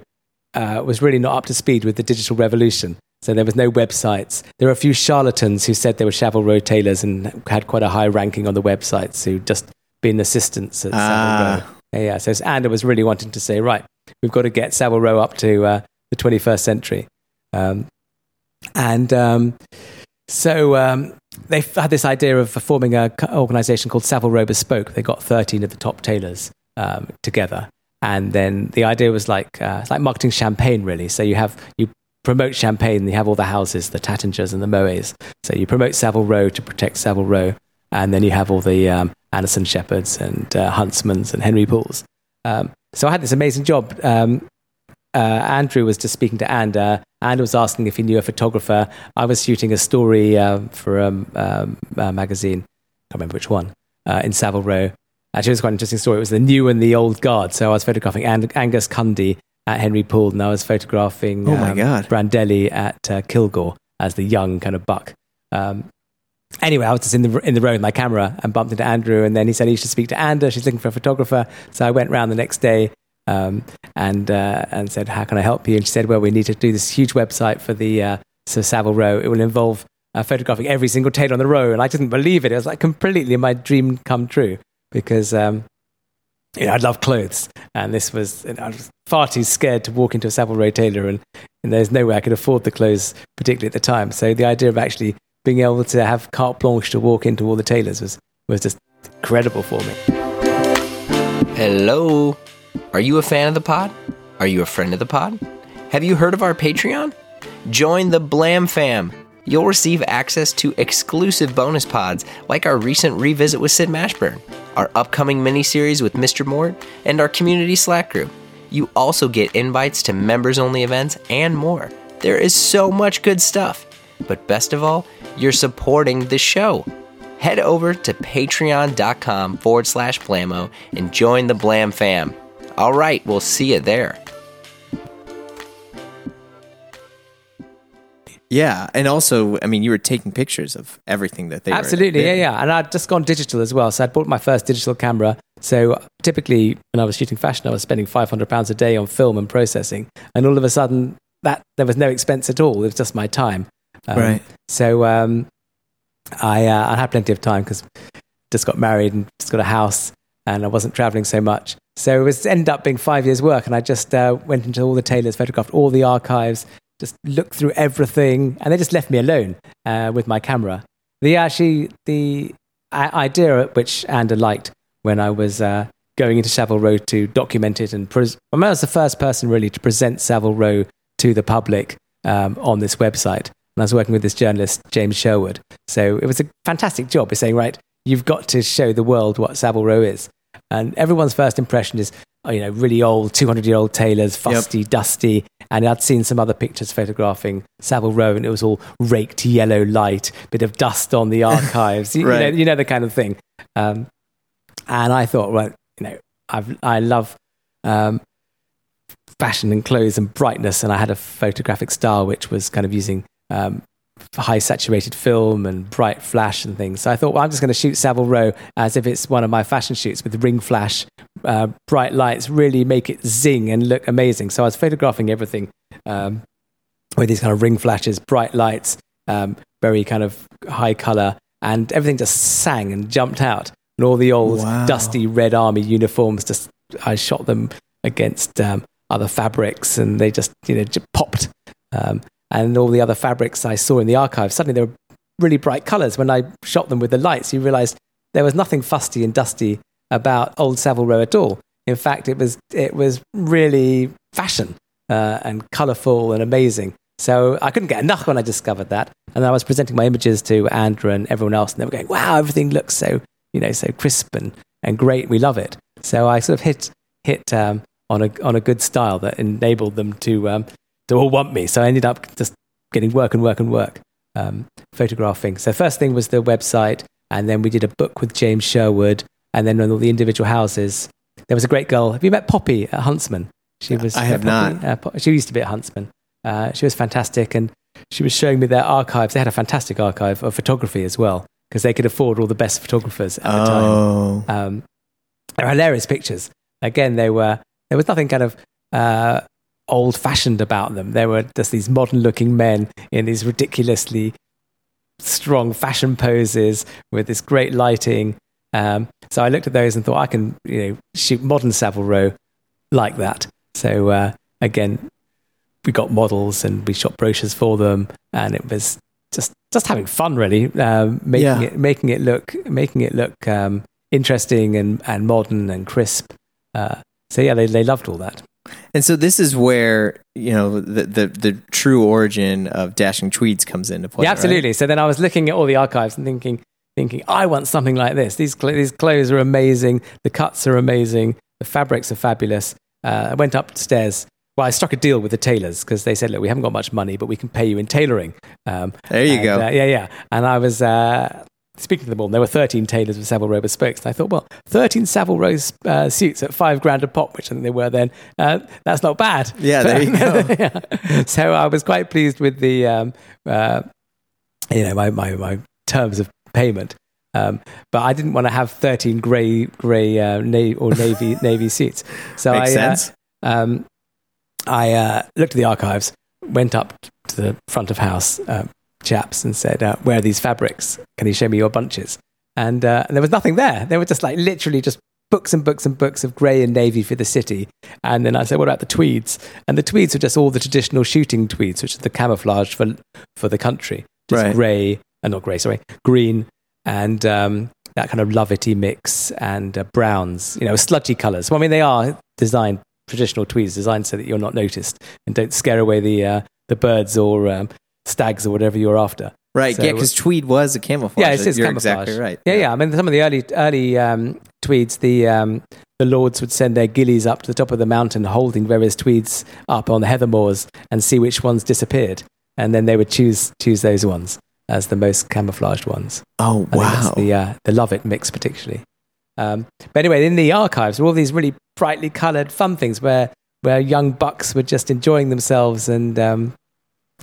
uh, was really not up to speed with the digital revolution. So there was no websites. There were a few charlatans who said they were Savile Row tailors and had quite a high ranking on the websites who just been assistants at Savile Ah. Row. Yeah, yeah. So Anda was really wanting to say, right, we've got to get Savile Row up to uh, the 21st century. Um, and um, so um, they had this idea of forming an organization called Savile Row Bespoke. They got 13 of the top tailors um, together. And then the idea was like, uh, it's like marketing champagne, really. So you have, you promote champagne, you have all the houses, the Taittingers and the Moes. So you promote Savile Row to protect Savile Row. And then you have all the um, Anderson Sheppards and uh, Huntsmans and Henry Pooles. Um, so I had this amazing job. Um, uh, Andrew was just speaking to Anne. Anne was asking if he knew a photographer. I was shooting a story uh, for a um, um, uh, magazine. I can't remember which one. Uh, in Savile Row. Actually, it was quite an interesting story. It was the new and the old guard. So I was photographing Ang- Angus Cundy at Henry Poole, and I was photographing Oh my um, God. Brandelli at uh, Kilgour as the young kind of buck. Um, anyway, I was just in the in the row with my camera and bumped into Andrew, and then he said he should speak to Anda. She's looking for a photographer. So I went round the next day um, and uh, and said, "How can I help you?" And she said, "Well, we need to do this huge website for the uh, Savile Row. It will involve uh, photographing every single tailor on the row." And I didn't believe it. It was like completely my dream come true because. Um, you know, I love clothes, and this was and I was far too scared to walk into a Savile Row tailor, and, and there's no way I could afford the clothes, particularly at the time. So the idea of actually being able to have carte blanche to walk into all the tailors was was just incredible for me. Hello. Are you a fan of the pod? Are you a friend of the pod? Have you heard of our Patreon? Join the Blam Fam. You'll receive access to exclusive bonus pods like our recent revisit with Sid Mashburn, our upcoming miniseries with Mr. Mort, and our community Slack group. You also get invites to members only events and more. There is so much good stuff. But best of all, you're supporting the show head over to patreon.com forward slash blamo and join the Blam fam. All right, we'll see you there. Yeah, and also, I mean, you were taking pictures of everything that they Absolutely, were. yeah, yeah. And I'd just gone digital as well. So I'd bought my first digital camera. So typically, when I was shooting fashion, I was spending five hundred pounds a day on film and processing, and all of a sudden, that there was no expense at all. It was just my time. Um, Right. So um, I uh, I had plenty of time because just got married and just got a house, and I wasn't traveling so much. So it was ended up being five years' work, and I just uh, went into all the tailors, photographed all the archives, just looked through everything, and they just left me alone uh, with my camera. The actually the idea which Anda liked when I was uh, going into Savile Row to document it and pres- I, was the first person really to present Savile Row to the public um, on this website. And I was working with this journalist James Sherwood, so it was a fantastic job. Of saying, right, you've got to show the world what Savile Row is, and everyone's first impression is, oh, you know, really old, two hundred year old tailors, fusty, dusty. And I'd seen some other pictures photographing Savile Row, and it was all raked yellow light, bit of dust on the (laughs) archives. you, Right. know, you know the kind of thing. Um, and I thought, well, you know, I've, I love um, fashion and clothes and brightness, and I had a photographic style which was kind of using um, high saturated film and bright flash and things. So I thought, well, I'm just going to shoot Savile Row as if it's one of my fashion shoots with ring flash, uh, bright lights, really make it zing and look amazing. So I was photographing everything um, with these kind of ring flashes, bright lights, um, very kind of high color, and everything just sang and jumped out. And all the old Wow. dusty Red Army uniforms, just I shot them against um, other fabrics, and they just you know just popped. Um, and all the other fabrics I saw in the archive, suddenly they were really bright colors. When I shot them with the lights, you realized there was nothing fusty and dusty about Old Savile Row at all. In fact, it was it was really fashion uh, and colourful and amazing. So I couldn't get enough when I discovered that. And I was presenting my images to Andrew and everyone else, and they were going, "Wow, everything looks so you know so crisp and, and great. We love it." So I sort of hit hit um, on a on a good style that enabled them to um, to all want me. So I ended up just getting work and work and work um, photographing. So first thing was the website, and then we did a book with James Sherwood, and then on all the individual houses. There was a great girl. Have you met Poppy at Huntsman? She was. I have Poppy, not. Uh, she used to be at Huntsman. Uh, she was fantastic, and she was showing me their archives. They had a fantastic archive of photography as well because they could afford all the best photographers at the time. Oh, Um, they're hilarious pictures. Again, they were there was nothing kind of uh, old fashioned about them. There were just these modern looking men in these ridiculously strong fashion poses with this great lighting. Um, so I looked at those and thought I can you know shoot modern Savile Row like that. So uh, again, we got models and we shot brochures for them, and it was just just having fun really, um, making Yeah. it making it look making it look um, interesting and, and modern and crisp. Uh, so yeah, they they loved all that. And so this is where you know the the, the true origin of dashing tweeds comes into play. yeah, right? absolutely. So then I was looking at all the archives and thinking, thinking, I want something like this. These cl- these clothes are amazing. The cuts are amazing. The fabrics are fabulous. Uh, I went upstairs. Well, I struck a deal with the tailors because they said, "Look, we haven't got much money, but we can pay you in tailoring." Um, There you and, go. uh, yeah, yeah. And I was uh, speaking to them all. And there were 13 tailors with Savile Row bespokes. And I thought, well, 13 Savile Row uh, suits at five grand a pop, which I think they were then. Uh, that's not bad. Yeah, there you go. (laughs) Yeah. So I was quite pleased with the, um, uh, you know, my, my, my terms of payment. Um, but I didn't want to have 13 grey, grey uh, na- or navy, (laughs) navy suits. So Makes I, uh, um, I uh, looked at the archives, went up to the front of house uh, chaps and said, uh, "Where are these fabrics? Can you show me your bunches?" And, uh, and there was nothing there. They were just like literally just books and books and books of grey and navy for the city. And then I said, "What about the tweeds?" And the tweeds were just all the traditional shooting tweeds, which is the camouflage for for the country, just Right. grey, uh, not grey, sorry, green and um, that kind of lovety mix and uh, browns, you know, sludgy colours. Well, I mean, they are designed traditional tweeds, designed so that you're not noticed and don't scare away the uh, the birds or um, stags or whatever you're after. Right, so- yeah, because tweed was a camouflage. Yeah, it's just You're camouflage. exactly right. Yeah, yeah. I mean, some of the early early um, tweeds, the um, the lords would send their gillies up to the top of the mountain, holding various tweeds up on the heather moors, and see which ones disappeared, and then they would choose choose those ones as the most camouflaged ones. Oh wow. that's the uh, the love it mix particularly. Um, but anyway, in the archives were all these really brightly coloured fun things where where young bucks were just enjoying themselves and um,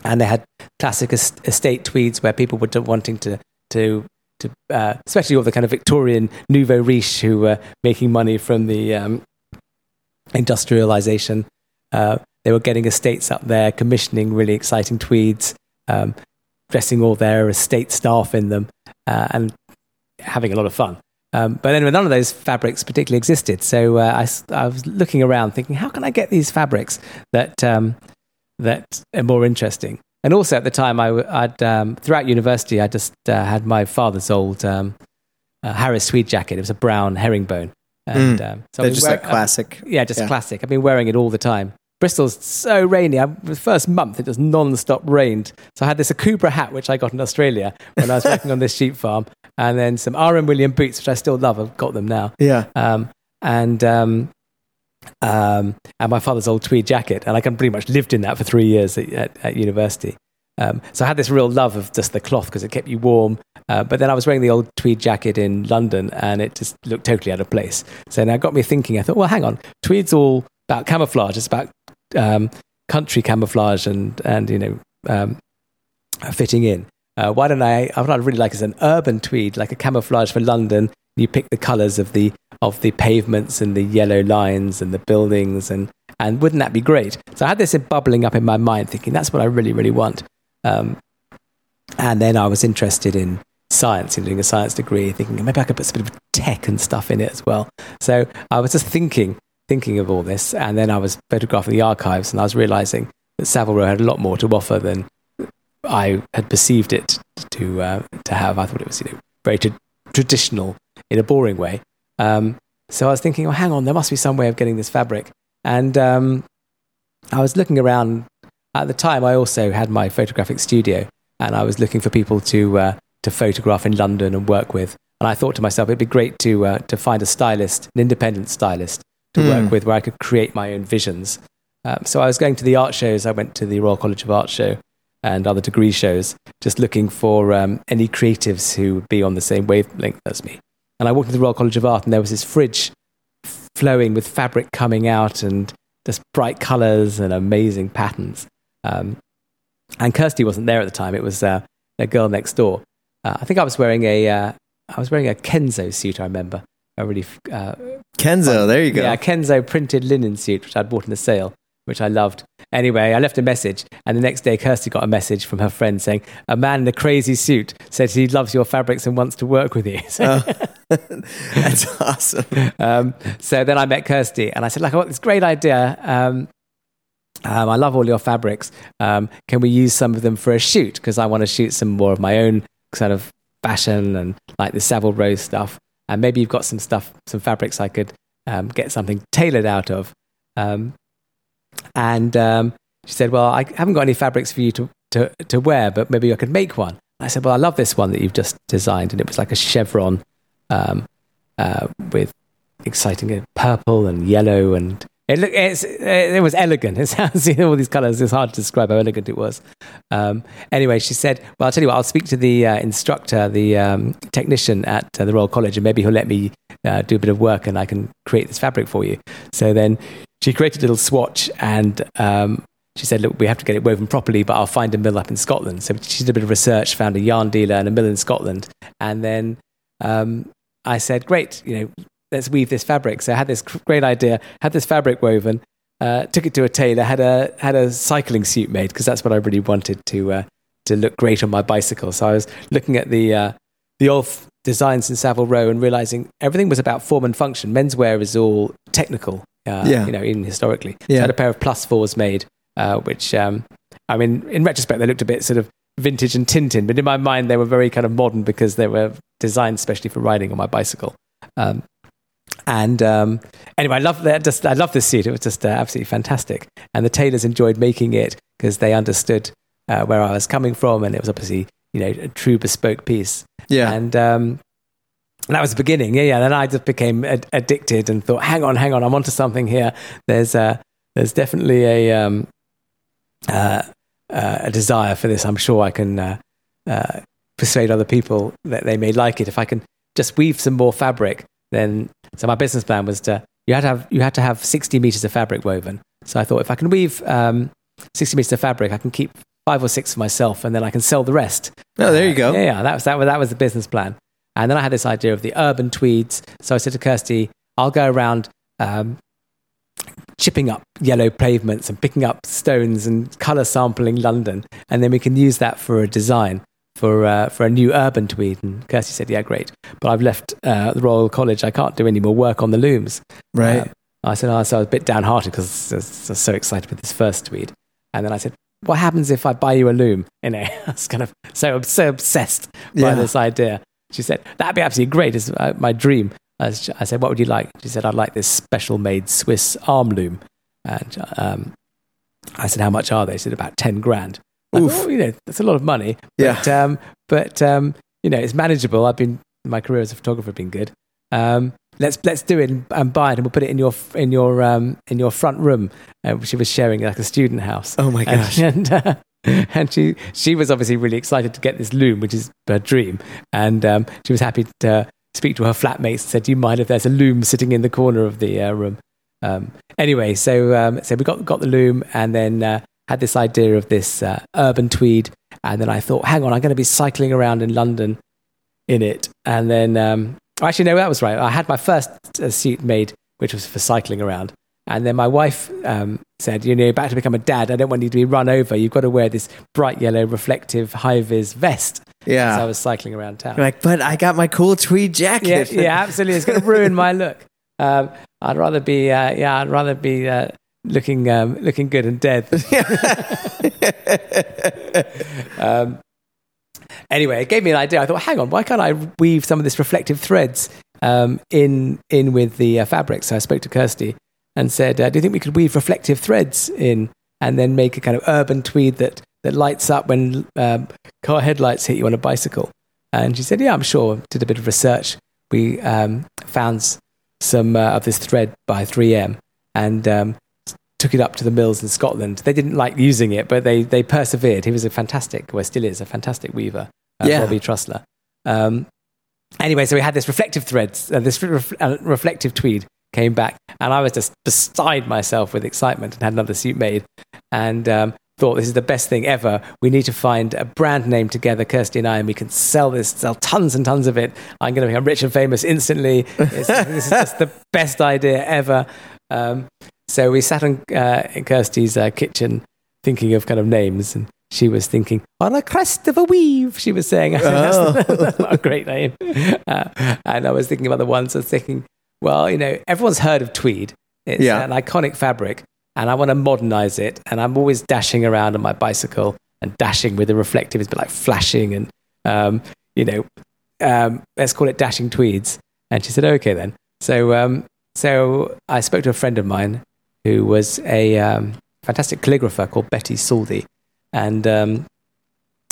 and they had classic estate tweeds where people were wanting to to to uh, especially all the kind of Victorian nouveau riche who were making money from the um, industrialization. Uh, they were getting estates up there, commissioning really exciting tweeds, um, dressing all their estate staff in them, uh, and having a lot of fun. Um, but anyway, none of those fabrics particularly existed. So uh, I, I was looking around thinking, how can I get these fabrics that, um, that are more interesting? And also at the time, I, w- I'd, um, throughout university, I just uh, had my father's old um, uh, Harris tweed jacket. It was a brown herringbone. And, um, so They're just wear- like classic. yeah, just Yeah. classic. I've been wearing it all the time. Bristol's so rainy. I, the first month, it just non-stop rained. So I had this Akubra hat, which I got in Australia when I was (laughs) working on this sheep farm, and then some R.M. William boots, which I still love. I've got them now. Yeah. Um, and um, um, and my father's old tweed jacket, and I can pretty much lived in that for three years at, at, at university. Um, so I had this real love of just the cloth because it kept you warm. Uh, but then I was wearing the old tweed jacket in London, and it just looked totally out of place. So now it got me thinking. I thought, well, hang on, tweed's all about camouflage. It's about um, country camouflage and and you know um, fitting in. Uh, why don't I? What I'd really like is an urban tweed, like a camouflage for London. You pick the colours of the of the pavements and the yellow lines and the buildings, and and wouldn't that be great? So I had this bubbling up in my mind, thinking that's what I really really want. Um, and then I was interested in science, in doing a science degree, thinking maybe I could put some bit of tech and stuff in it as well. So I was just thinking thinking of all this, and then I was photographing the archives, and I was realizing that Savile Row had a lot more to offer than I had perceived it to uh, to have. I thought it was you know very tra- traditional in a boring way. Um, so I was thinking, oh, hang on, there must be some way of getting this fabric. And um, I was looking around. At the time, I also had my photographic studio, and I was looking for people to uh, to photograph in London and work with. And I thought to myself, it'd be great to uh, to find a stylist, an independent stylist, to Hmm. work with, where I could create my own visions. Um, so I was going to the art shows. I went to the Royal College of Art show and other degree shows, just looking for um, any creatives who would be on the same wavelength as me. And I walked into the Royal College of Art, and there was this fridge flowing with fabric coming out and just bright colors and amazing patterns. Um, and Kirsty wasn't there at the time. It was uh, a girl next door. Uh, I think I was wearing a uh, I was wearing a Kenzo suit. I remember a really uh, Kenzo, there you go. yeah, Kenzo printed linen suit, which I'd bought in a sale, which I loved. Anyway, I left a message, and the next day, Kirsty got a message from her friend saying, A man in a crazy suit said he loves your fabrics and wants to work with you. (laughs) So, Oh, (laughs) that's awesome. um, so then I met Kirsty, and I said, Like, I got this great idea. Um, um, I love all your fabrics. Um, can we use some of them for a shoot? Because I want to shoot some more of my own sort of fashion and like the Savile Row stuff. And maybe you've got some stuff, some fabrics I could um, get something tailored out of. Um, and um, she said, Well, I haven't got any fabrics for you to, to, to wear, but maybe I could make one. I said, Well, I love this one that you've just designed. And it was like a chevron um, uh, with exciting uh, purple and yellow and it, look, it's, it was elegant. (laughs) It sounds you know, all these colors. It's hard to describe how elegant it was. Um, anyway, she said, "Well, I'll tell you what. I'll speak to the uh, instructor, the um, technician at uh, the Royal College, and maybe he'll let me uh, do a bit of work, and I can create this fabric for you." So then she created a little swatch, and um, she said, "Look, we have to get it woven properly, but I'll find a mill up in Scotland." So she did a bit of research, found a yarn dealer and a mill in Scotland, and then um, I said, "Great, you know." Let's weave this fabric. So I had this great idea, had this fabric woven, uh, took it to a tailor, had a had a cycling suit made because that's what I really wanted to uh, to look great on my bicycle. So I was looking at the uh, the old designs in Savile Row and realizing everything was about form and function. Menswear is all technical, uh, Yeah. you know, even historically. So I had a pair of plus fours made, uh, which um, I mean, in retrospect, they looked a bit sort of vintage and Tintin, but in my mind, they were very kind of modern because they were designed especially for riding on my bicycle. Um, and um, anyway, I love that. Just I love this suit. It was just uh, absolutely fantastic. And the tailors enjoyed making it because they understood uh, where I was coming from, and it was obviously you know a true bespoke piece. Yeah. And um, and that was the beginning. Yeah, yeah. Then I just became ad- addicted and thought, hang on, hang on, I'm onto something here. There's uh, there's definitely a um, uh, uh, a desire for this. I'm sure I can uh, uh, persuade other people that they may like it if I can just weave some more fabric. Then, so my business plan was to you had to have you had to have 60 meters of fabric woven. So I thought if I can weave um, 60 meters of fabric, I can keep five or six for myself, and then I can sell the rest. oh, there you go. Yeah, yeah, that was that was that was the business plan. And then I had this idea of the urban tweeds. So I said to Kirsty, I'll go around um, chipping up yellow pavements and picking up stones and color sampling London, and then we can use that for a design for uh, for a new urban tweed. And Kirsty said, "Yeah, great." But I've left uh, the Royal College. I can't do any more work on the looms. Right. Um, I said, oh, so I was a bit downhearted because I was I was so excited with this first tweed. And then I said, what happens if I buy you a loom? (laughs) You know, I was kind of so, so obsessed by Yeah. this idea. She said, that'd be absolutely great. It's uh, my dream. I, I said, what would you like? She said, I'd like this special made Swiss arm loom. And um, I said, how much are they? She said, about 10 grand. I Oof. thought, oh, you know, that's a lot of money. Yeah. But, um, but um, you know, it's manageable. I've been, my career as a photographer been good. Um, let's let's do it and, and buy it, and we'll put it in your in your um, in your front room. Uh, she was sharing like a student house. Oh my gosh. And, (laughs) and, uh, and she she was obviously really excited to get this loom, which is her dream. And um, she was happy to speak to her flatmates and said, "Do you mind if there's a loom sitting in the corner of the uh, room?" Um, anyway, so um, so we got got the loom, and then uh, had this idea of this uh, urban tweed. And then I thought, hang on, I'm going to be cycling around in London in it. And then, um, actually, no, that was right. I had my first uh, suit made, which was for cycling around. And then my wife um, said, You know, you're about to become a dad. I don't want you to be run over. You've got to wear this bright yellow reflective high vis vest. Yeah. So I was cycling around town. You're like, but I got my cool tweed yeah, jacket. yeah, absolutely. It's going to ruin my look. Um, I'd rather be, uh, yeah, I'd rather be uh, looking, um, looking good and dead. (laughs) um, anyway, it gave me an idea. I thought, hang on, why can't I weave some of this reflective threads um, in in with the uh, fabric. So I spoke to Kirsty and said, uh, "Do you think we could weave reflective threads in and then make a kind of urban tweed that that lights up when um, car headlights hit you on a bicycle?" And she said, "Yeah, I'm sure." Did a bit of research. We um, found some uh, of this thread by 3M and um, took it up to the mills in Scotland. They didn't like using it, but they they persevered. He was a fantastic, well, still is a fantastic weaver, uh, Yeah. Robbie Trussler. Um, anyway, so we had this reflective threads, uh, this ref- uh, reflective tweed came back, and I was just beside myself with excitement and had another suit made, and um, thought this is the best thing ever. We need to find a brand name together, Kirsty and I, and we can sell this, sell tons and tons of it. I'm going to become rich and famous instantly. (laughs) This is just the best idea ever. Um, so we sat on uh, in Kirsty's uh, kitchen thinking of kind of names, and she was thinking, on a crest of a weave, she was saying. I (laughs) said, that's, that's (laughs) not a great name. Uh, and I was thinking about the ones I was thinking, well, you know, everyone's heard of tweed. It's Yeah. an iconic fabric, and I want to modernize it. And I'm always dashing around on my bicycle and dashing with the reflective, it's like flashing and, um, you know, um, let's call it dashing tweeds. And she said, okay then. So, um, so I spoke to a friend of mine who was a um, fantastic calligrapher called Betty Saldy. And um,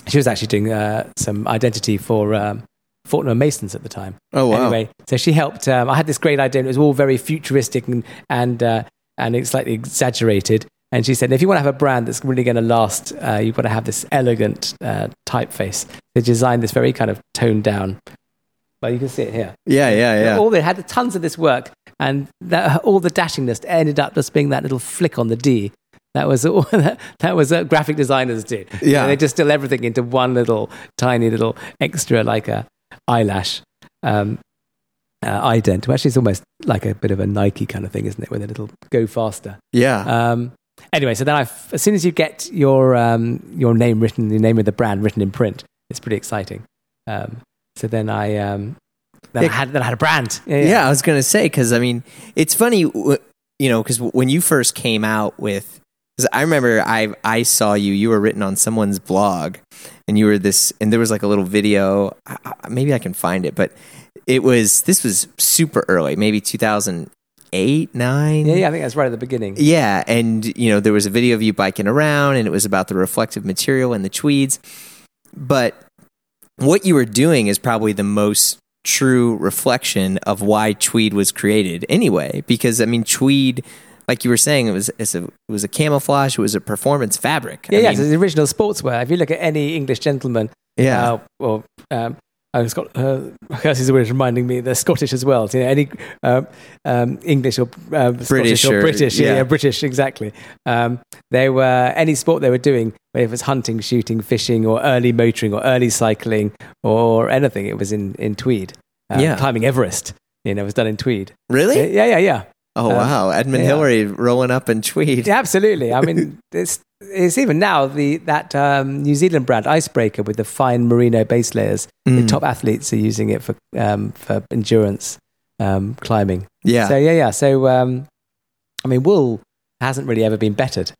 she was actually doing uh, some identity for um, Fortnum Masons at the time. Oh wow. Anyway, so she helped. Um, I had this great idea, and it was all very futuristic and and uh, and it's slightly exaggerated. And she said, if you want to have a brand that's really going to last, uh, you've got to have this elegant uh, typeface. They designed this very kind of toned down. Well, you can see it here. yeah, yeah, yeah. All they had tons of this work, and that, all the dashingness ended up just being that little flick on the D. That was all. (laughs) That, that was what graphic designers do. You Yeah. they distill everything into one little tiny little extra, like a eyelash um, uh, ident. Actually, it's almost like a bit of a Nike kind of thing, isn't it? With a little go faster. yeah. Um, anyway, so then I, as soon as you get your um, your name written, the name of the brand written in print, it's pretty exciting. Um, so then I um, then Yeah. I had then I had a brand. Yeah, I was gonna say because I mean, it's funny, you know, because when you first came out with, I remember I I saw you, you were written on someone's blog, and you were this, and there was like a little video. I- I- Maybe I can find it, but it was this was super early, maybe two thousand eight, nine. yeah, yeah. I think that's right at the beginning. Yeah, and you know there was a video of you biking around, and it was about the reflective material and the tweeds. But what you were doing is probably the most true reflection of why tweed was created, anyway. Because I mean, tweed, like you were saying, it was it's a, it was a camouflage, it was a performance fabric. Yeah, I yeah. mean, So the original sportswear. If you look at any English gentleman, yeah, uh, or um, I was got uh, Kirsty's always reminding me they're Scottish as well. So, you know, any um, um, English or um, British Scottish or, or- British, yeah, yeah. yeah, British exactly. Um, they were any sport they were doing, whether it was hunting, shooting, fishing, or early motoring, or early cycling, or anything. It was in in tweed. Uh, Yeah. climbing Everest. You know, it was done in tweed. really? Yeah, yeah, yeah. Oh Um, wow, Edmund yeah. Hillary rolling up in tweed. Yeah, absolutely. I mean, (laughs) it's it's even now the that um, New Zealand brand Icebreaker with the fine merino base layers. The Mm. top athletes are using it for um, for endurance um, climbing. Yeah, So yeah, yeah. So um, I mean, wool hasn't really ever been bettered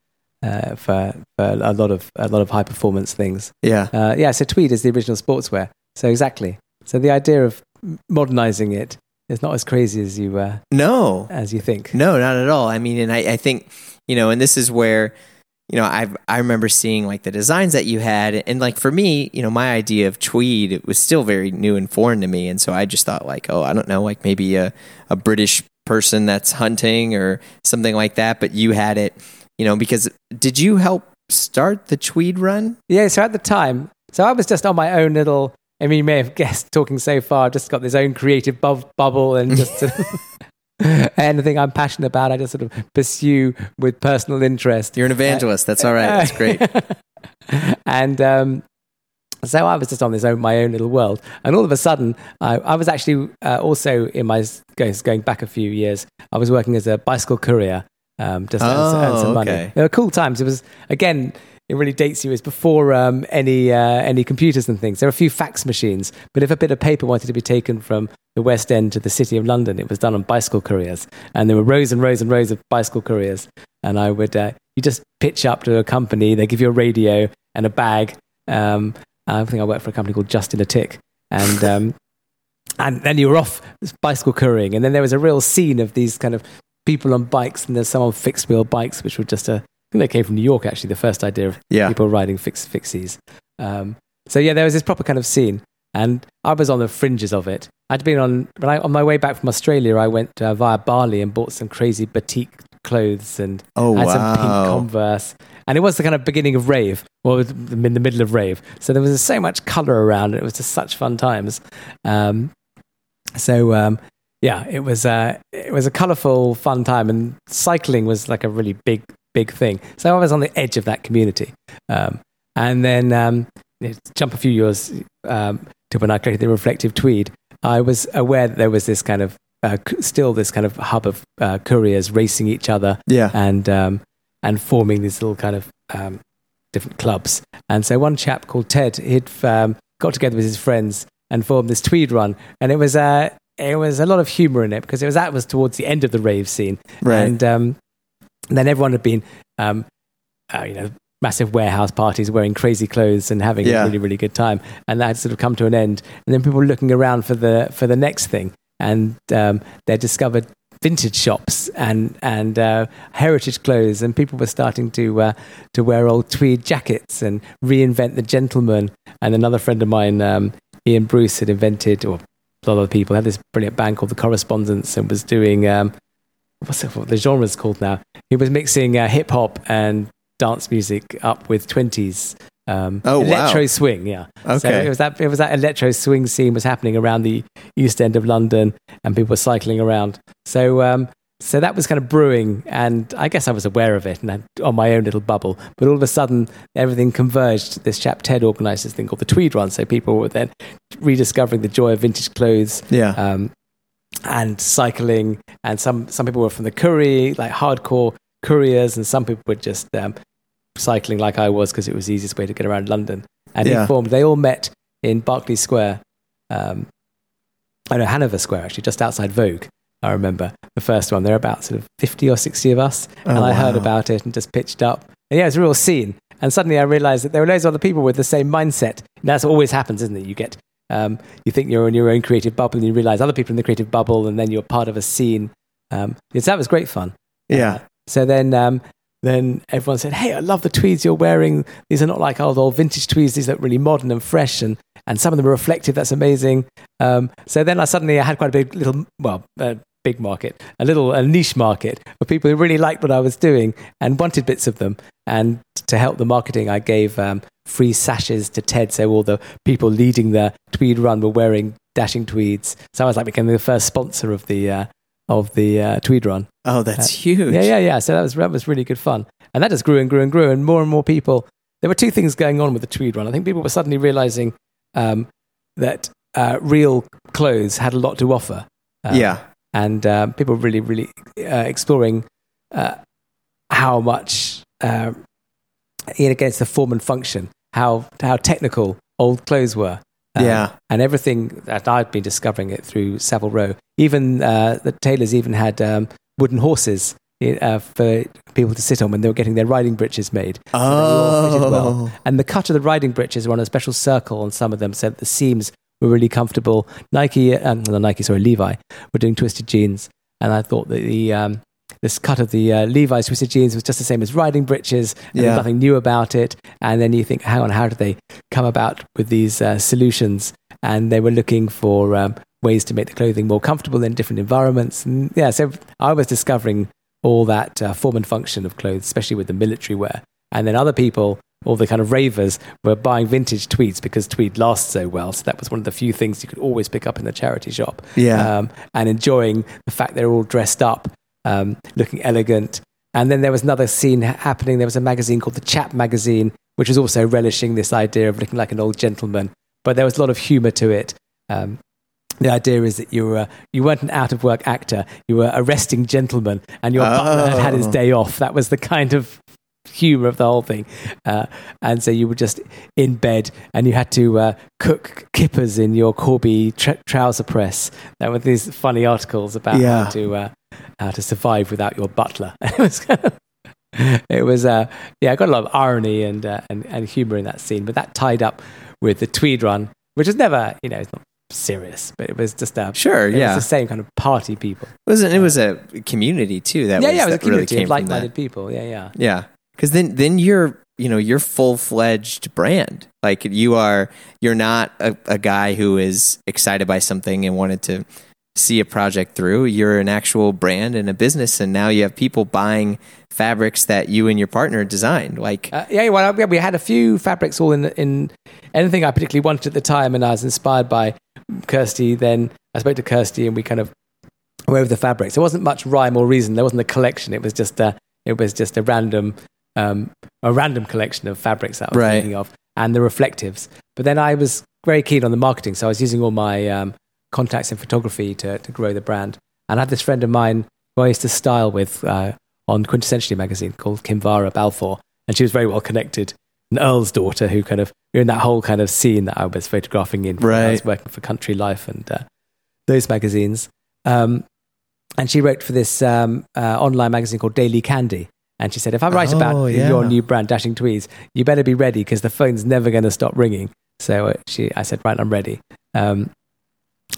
uh, for for a lot of a lot of high performance things. yeah, Uh, yeah. So tweed is the original sportswear. So exactly. So the idea of modernizing it is not as crazy as you uh, no, as you think. No, not at all. I mean, and I, I think, you know, and this is where, you know, I I remember seeing like the designs that you had, and like for me, you know, my idea of tweed it was still very new and foreign to me, and so I just thought like, oh, I don't know, like maybe a a British person that's hunting or something like that. But you had it, you know, because did you help start the tweed run? Yeah, so at the time, so I was just on my own little. I mean, you may have guessed talking so far, I've just got this own creative bub- bubble and just (laughs) anything I'm passionate about, I just sort of pursue with personal interest. You're an evangelist. That's all right. That's great. (laughs) and um, so I was just on this own, my own little world. And all of a sudden, I, I was actually uh, also in my going, back a few years. I was working as a bicycle courier, um, just to earn, some- Oh, money. okay. They were cool times. It was again. It really dates you. Was before um, any uh, any computers and things. There were a few fax machines, but if a bit of paper wanted to be taken from the West End to the City of London, it was done on bicycle couriers, and there were rows and rows and rows of bicycle couriers. And I would, uh, you just pitch up to a company, they give you a radio and a bag. Um, I think I worked for a company called Just in a Tick, and um, and then you were off bicycle couriering, and then there was a real scene of these kind of people on bikes, and there's some on fixed wheel bikes, which were just a. I think they came from New York actually. The first idea of Yeah. people riding fix fixies. Um, so yeah, there was this proper kind of scene, and I was on the fringes of it. I'd been on when I on my way back from Australia. I went uh, via Bali and bought some crazy batik clothes and Oh, had some pink. Converse. And it was the kind of beginning of rave, well, in the middle of rave. So there was so much color around. It was just such fun times. Um, so um, yeah, it was uh, it was a colorful, fun time, and cycling was like a really big, big thing. So I was on the edge of that community. Um, and then um, jump a few years um, to when I created the reflective tweed. I was aware that there was this kind of uh, still this kind of hub of uh, couriers racing each other Yeah. and um, and forming these little kind of um, different clubs. And so one chap called Ted, he'd um, got together with his friends and formed this tweed run, and it was uh, it was a lot of humour in it because it was that was towards the end of the rave scene, Right. and um, then everyone had been. Um, uh, you know, massive warehouse parties wearing crazy clothes and having Yeah. a really, really good time. And that had sort of come to an end. And then people were looking around for the for the next thing. And um, they discovered vintage shops and and uh, heritage clothes, and people were starting to uh, to wear old tweed jackets and reinvent the gentleman. And another friend of mine, um, Ian Bruce, had invented, or a lot of people had this brilliant band called the Correspondents, and was doing um, what's it, what the genre's called now? He was mixing uh, hip hop and dance music up with twenties. Um, Oh, wow. electro swing, yeah. So Okay. it was that it was that electro swing scene was happening around the east end of London, and people were cycling around. So um, so that was kind of brewing, and I guess I was aware of it and I, on my own little bubble. But all of a sudden, everything converged. This chap Ted organised this thing called the Tweed Run, so people were then rediscovering the joy of vintage clothes Yeah. um, and cycling. And some, some people were from the courier, like hardcore couriers, and some people were just um, cycling like I was because it was the easiest way to get around London. And Yeah. he formed, they all met in Berkeley Square, um, I know, Hanover Square, actually, just outside Vogue. I remember the first one. There were about sort of 50 or 60 of us. and Oh, I heard about it and just pitched up. And yeah, it was a real scene. And suddenly I realized that there were loads of other people with the same mindset. And that's what always happens, isn't it? You get, um, you think you're in your own creative bubble and you realize other people in the creative bubble and then you're part of a scene. Um, so that was great fun. Yeah. Uh, so then, um, then everyone said, "Hey, I love the tweeds you're wearing. These are not like old old vintage tweeds. These look really modern and fresh, and and some of them are reflective. That's amazing." Um, so then I suddenly I had quite a big little well. Uh, Big market, a little a niche market of people who really liked what I was doing and wanted bits of them. And to help the marketing, I gave um, free sashes to Ted, so all the people leading the tweed run were wearing dashing tweeds. So I was like becoming the first sponsor of the uh, of the uh, tweed run. Oh, that's huge. Yeah, yeah, yeah. So that was that was really good fun, and that just grew and grew and grew, and more and more people. There were two things going on with the tweed run. I think people were suddenly realizing um, that uh, real clothes had a lot to offer. Um, Yeah. and um, people were really, really uh, exploring uh, how much, uh, in against the form and function, how how technical old clothes were. Um, Yeah. and everything that I'd been discovering it through Savile Row. Even uh, the tailors even had um, wooden horses uh, for people to sit on when they were getting their riding breeches made. So they all fitted well. Oh. And the cut of the riding breeches were on a special circle on some of them, so that the seams were really comfortable. Nike, um, not Nike, sorry, Levi were doing twisted jeans, and I thought that the um, this cut of the uh, Levi's twisted jeans was just the same as riding breeches, and Yeah. nothing new about it. And then you think, hang on, how did they come about with these uh, solutions? And they were looking for um, ways to make the clothing more comfortable in different environments. And yeah, so I was discovering all that uh, form and function of clothes, especially with the military wear. And then other people, all the kind of ravers, were buying vintage tweeds because tweed lasts so well. So that was one of the few things you could always pick up in the charity shop. Yeah. Um, and enjoying the fact they're all dressed up, um, looking elegant. And then there was another scene happening. There was a magazine called the Chap Magazine, which was also relishing this idea of looking like an old gentleman. But there was a lot of humor to it. Um, the idea is that you were you weren't an out of work actor. You were a resting gentleman, and your butler had had his Oh. day off. That was the kind of humor of the whole thing. Uh, and so you were just in bed, and you had to uh, cook kippers in your Corby tr- trouser press. There were these funny articles about Yeah. how to uh, how to survive without your butler. (laughs) it was. Kind of, it was, uh, yeah, I got a lot of irony and, uh, and and humor in that scene, but that tied up with the Tweed Run, which is never, you know, it's not serious, but it was just a Sure, it yeah. was the same kind of party people. It was it was a community too. That yeah, was, yeah, it was a that really community of like-minded people. Yeah, yeah. Yeah, because then then you're you know you're full fledged brand. Like you are you're not a, a guy who is excited by something and wanted to see a project through. You're an actual brand and a business, and now you have people buying fabrics that you and your partner designed. Like Uh, yeah, well, yeah, we had a few fabrics all in in anything I particularly wanted at the time, and I was inspired by Kirsty. Then I spoke to Kirsty, and we kind of went over the fabrics. There wasn't much rhyme or reason. There wasn't a collection. It was just a it was just a random um, a random collection of fabrics that I was Right. thinking of, and the reflectives. But then I was very keen on the marketing, so I was using all my um, contacts in photography to to grow the brand. And I had this friend of mine who I used to style with uh, on Quintessentially magazine called Kinvara Balfour, and she was very well connected. An Earl's daughter who kind of were in that whole kind of scene that I was photographing in. when I was Right. working for Country Life and uh, those magazines. Um, and she wrote for this um, uh, online magazine called Daily Candy. And she said, if I write Oh, about yeah. your new brand, Dashing Tweeds, you better be ready because the phone's never going to stop ringing. So uh, she, I said, right, I'm ready. Um,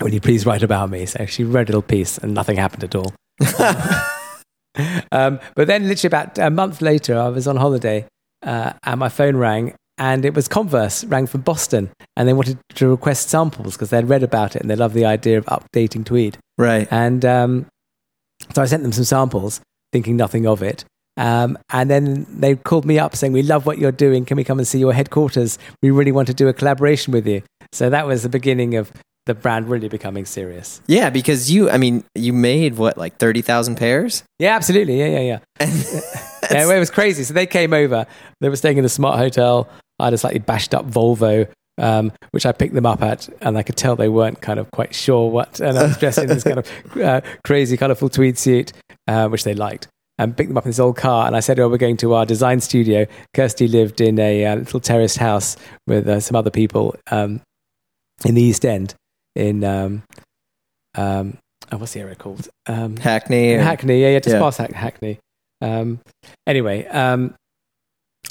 will you please write about me? So she wrote a little piece and nothing happened at all. (laughs) um, but then, literally about a month later, I was on holiday uh, and my phone rang, and it was Converse, rang from Boston, and they wanted to request samples because they'd read about it and they loved the idea of updating Tweed. right, And um, so I sent them some samples, thinking nothing of it. Um, and then they called me up saying, We love what you're doing. Can we come and see your headquarters? We really want to do a collaboration with you. So that was the beginning of the brand really becoming serious. yeah, because you I mean you made what like thirty thousand pairs. Yeah, absolutely. Yeah, yeah, yeah. (laughs) yeah, it was crazy. So they came over. They were staying in a smart hotel. I had a slightly bashed up Volvo, um, which I picked them up at, and I could tell they weren't kind of quite sure what. And I was dressed in this kind of (laughs) uh, crazy, colourful tweed suit, uh, which they liked. And picked them up in this old car, and I said, "Oh, we're going to our design studio." Kirsty lived in a uh, little terraced house with uh, some other people um, in the East End. In um, um, oh, what's the area called? Um, Hackney. or- Hackney, yeah, yeah, just Yeah. past Hack- Hackney. Um, anyway, um,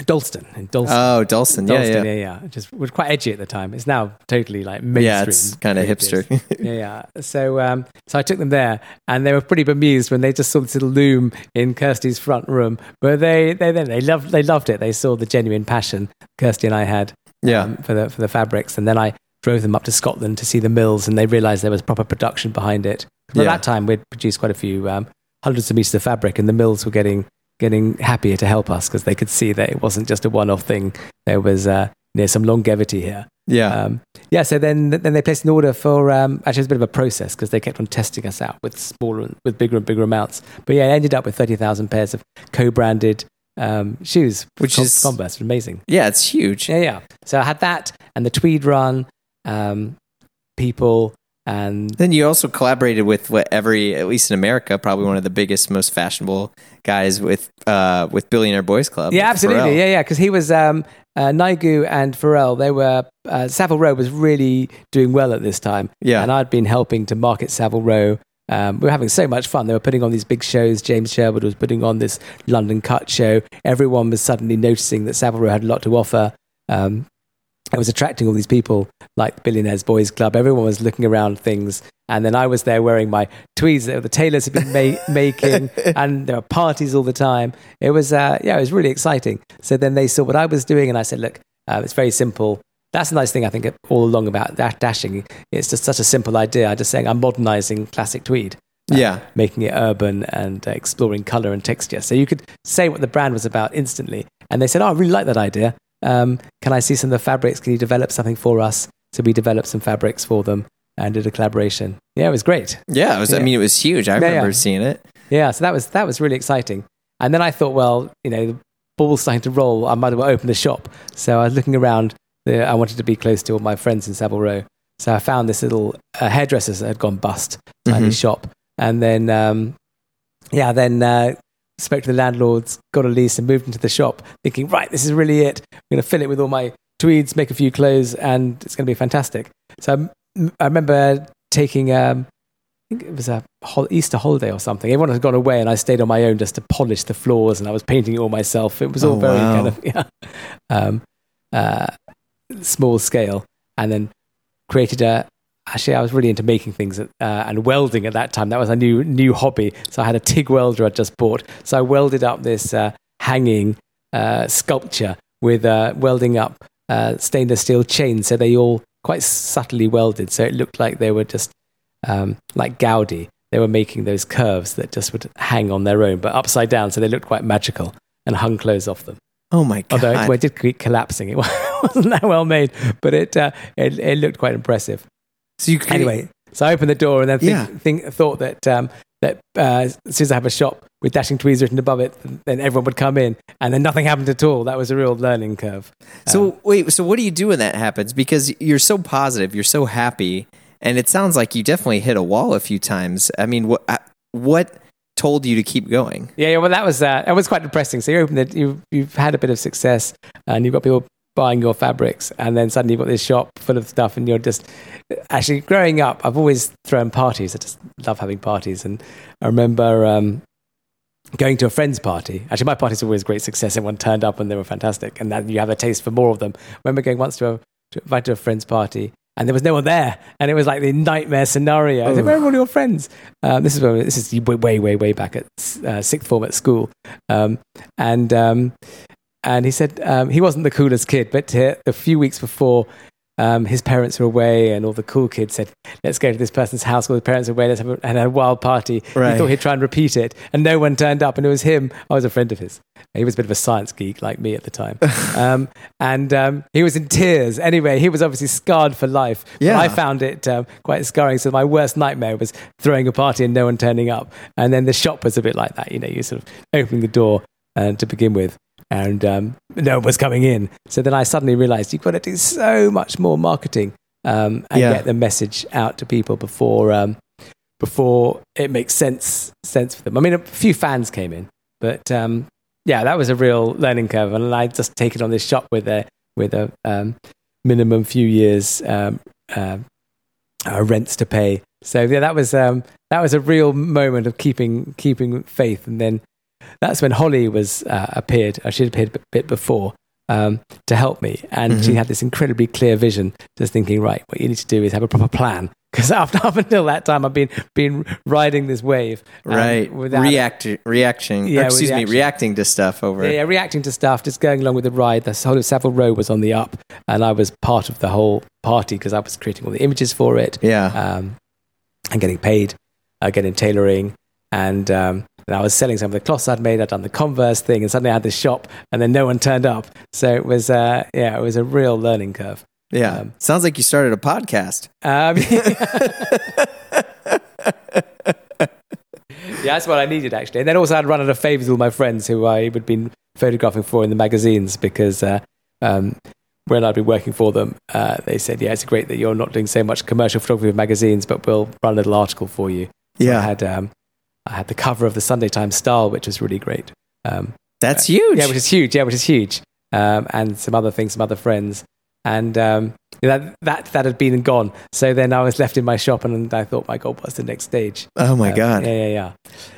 Dalston in Dalston. Oh, Dalston. Yeah, Dalston, yeah. yeah, yeah. Just was quite edgy at the time. It's now totally like mainstream. Yeah, it's kind of hipster. (laughs) yeah, yeah. So, um, so I took them there, and they were pretty bemused when they just saw this little loom in Kirsty's front room. But they, they, then they loved, they loved it. They saw the genuine passion Kirsty and I had yeah. um, for the for the fabrics, and then I drove them up to Scotland to see the mills, and they realised there was proper production behind it. Yeah. that time, we'd produced quite a few um, hundreds of meters of fabric, and the mills were getting getting happier to help us because they could see that it wasn't just a one-off thing. There was uh, you know, some longevity here. Yeah. Um, yeah, so then then they placed an order for um, actually it was a bit of a process because they kept on testing us out with smaller and with bigger and bigger amounts. But yeah, it ended up with thirty thousand pairs of co-branded um, shoes, Which Con- is- Converse, amazing. yeah, it's huge. Yeah, yeah. So I had that and the Tweed Run, um, people, and Then you also collaborated with what every, at least in America, probably one of the biggest, most fashionable guys with uh, with Billionaire Boys Club. yeah, absolutely, Pharrell. yeah, yeah. Because he was um, uh, Nigo and Pharrell. They were uh, Savile Row was really doing well at this time. Yeah. and I'd been helping to market Savile Row. Um, we were having so much fun. They were putting on these big shows. James Sherwood was putting on this London Cut show. Everyone was suddenly noticing that Savile Row had a lot to offer. Um, it was attracting all these people like the Billionaires Boys Club. Everyone was looking around things. And then I was there wearing my tweeds that the tailors had been ma- (laughs) making, and there were parties all the time. It was, uh, yeah, it was really exciting. So then they saw what I was doing, and I said, look, uh, it's very simple. That's a nice thing I think all along about that dashing. It's just such a simple idea. I'm just saying I'm modernizing classic tweed Yeah. making it urban and uh, exploring color and texture. So you could say what the brand was about instantly. And they said, Oh, I really like that idea. Um, can I see some of the fabrics? Can you develop something for us? So we developed some fabrics for them and did a collaboration. Yeah, it was great. Yeah. It was, I mean, it was huge. I Yeah, remember yeah. seeing it. Yeah, so that was that was really exciting. And then I thought, well, you know, the ball's starting to roll. I might as well open the shop. So I was looking around. I wanted to be close to all my friends in Savile Row. So I found this little uh, hairdresser that had gone bust, tiny Mhm. shop. And then, um, yeah, then uh, spoke to the landlords, got a lease, and moved into the shop, thinking, right, this is really it. I'm going to fill it with all my tweeds, make a few clothes, and it's going to be fantastic. So um, I remember taking, um, I think it was a hol- Easter holiday or something. Everyone had gone away, and I stayed on my own just to polish the floors, and I was painting it all myself. It was all Oh, very wow. kind of (laughs) yeah, um, uh, small scale, and then created a. actually I was really into making things uh, and welding at that time. That was a new new hobby. So I had a TIG welder I just bought. So I welded up this uh, hanging uh, sculpture with uh, welding up uh, stainless steel chains. So they all quite subtly welded. So it looked like they were just um, like Gaudi. They were making those curves that just would hang on their own, but upside down. So they looked quite magical and hung clothes off them. Oh my god! Although it, well, it did keep collapsing, (laughs) it wasn't that well made, but it uh, it, it looked quite impressive. So you Anyway, so I opened the door and then think, Yeah. think, thought that um, that uh, as soon as I have a shop with dashing tweeds written above it, then everyone would come in, and then nothing happened at all. That was a real learning curve. So wait, so what do you do when that happens? Because you're so positive, you're so happy, and it sounds like you definitely hit a wall a few times. I mean, what uh, what told you to keep going? Yeah, yeah. Well, that was uh, that was quite depressing. So you open it, you you've had a bit of success, and you've got people buying your fabrics, and then suddenly you've got this shop full of stuff, and you're just actually growing up. I've always thrown parties. I just love having parties, and I remember. Um, Going to a friend's party. Actually, my parties were always a great success. Everyone turned up and they were fantastic, and then you have a taste for more of them. I remember going once to a to invite to a friend's party, and there was no one there, and it was like the nightmare scenario. I said, "Where are all your friends?" Um, this is when, this is way, way, way back at uh, sixth form at school, um, and um, and he said um, he wasn't the coolest kid, but uh, a few weeks before. Um, his parents were away, and all the cool kids said, "Let's go to this person's house." All the parents were away. Let's have a, and a wild party. Right. He thought he'd try and repeat it, and no one turned up. And it was him. I was a friend of his. He was a bit of a science geek like me at the time, (laughs) um, and um, he was in tears. Anyway, he was obviously scarred for life. Yeah. I found it um, quite scarring. So my worst nightmare was throwing a party and no one turning up. And then the shop was a bit like that. You know, you sort of opening the door uh, to begin with, and um, no one was coming in. So then I suddenly realised you've got to do so much more marketing um, and Yeah. get the message out to people before um, before it makes sense sense for them. I mean, a few fans came in, but um, yeah, that was a real learning curve, and I just taken on this shop with a with a um, minimum few years um, uh, uh, rents to pay. So yeah, that was um, that was a real moment of keeping keeping faith, and then that's when Holly was uh, appeared. Uh, she had appeared a bit before um, to help me, and she Mhm. had this incredibly clear vision. Just thinking, right, what you need to do is have a proper plan. (laughs) Because after up until that time, I've been been riding this wave, um, right, without- react, reacting. Yeah, excuse me, reacting to stuff over. yeah, yeah, reacting to stuff, just going along with the ride. The whole of Savile Row was on the up, and I was part of the whole party because I was creating all the images for it Yeah. um, and getting paid, uh, getting tailoring, and um, and I was selling some of the cloths I'd made. I'd done the Converse thing, and suddenly I had this shop, and then no one turned up. So it was, uh, yeah, it was a real learning curve. yeah. um, Sounds like you started a podcast. Um, (laughs) yeah, that's what I needed actually. And then also I'd run out of favors with my friends who I would been photographing for in the magazines because uh, um, when I'd been working for them, uh, they said, "Yeah, it's great that you're not doing so much commercial photography with magazines, but we'll run a little article for you." So Yeah. I had um, I had the cover of the Sunday Times Style, which was really great. Um, That's huge. yeah, which is huge. Yeah, which is huge. Um, and some other things, some other friends, and um, that that that had been gone. So then I was left in my shop, and I thought, my God, what's the next stage? oh my Um, god. Yeah, yeah, yeah.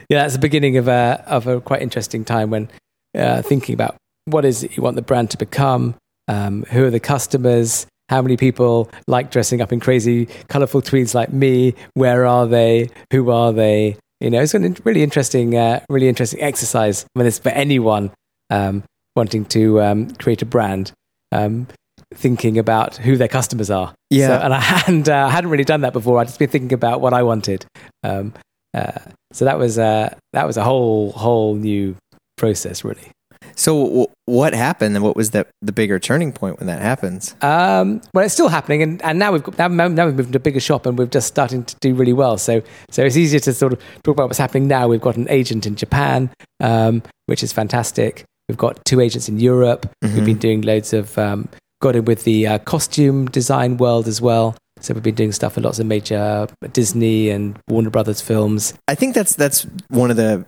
Yeah, that's the beginning of a of a quite interesting time when uh, thinking about what is it you want the brand to become, um, who are the customers, how many people like dressing up in crazy, colorful tweeds like me, where are they, who are they? You know, it's a really interesting, uh, really interesting exercise. I mean, it's for anyone um, wanting to um, create a brand. Um, thinking about who their customers are Yeah. so, and I (laughs) hadn't, uh, hadn't really done that before. I'd just been thinking about what I wanted. Um, uh, so that was uh, that was a whole whole new process, really. So w- what happened and what was the the bigger turning point when that happens? Um, well, it's still happening, and, and now we've got, now, now we've moved into a bigger shop, and we're just starting to do really well. So so it's easier to sort of talk about what's happening now. We've got an agent in Japan, um, which is fantastic. We've got two agents in Europe. We've Mhm. been doing loads of um, got in with the uh, costume design world as well. So we've been doing stuff for lots of major Disney and Warner Brothers films. I think that's that's one of the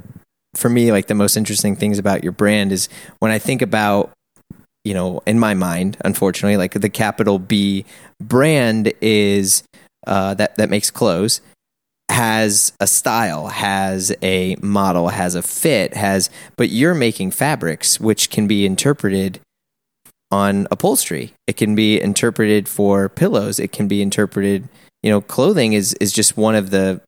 for me like the most interesting things about your brand is when I think about you know in my mind unfortunately like the capital B brand is uh, that that makes clothes has a style has a model has a fit has but you're making fabrics which can be interpreted on upholstery. It can be interpreted for pillows. It can be interpreted you know, clothing is is just one of the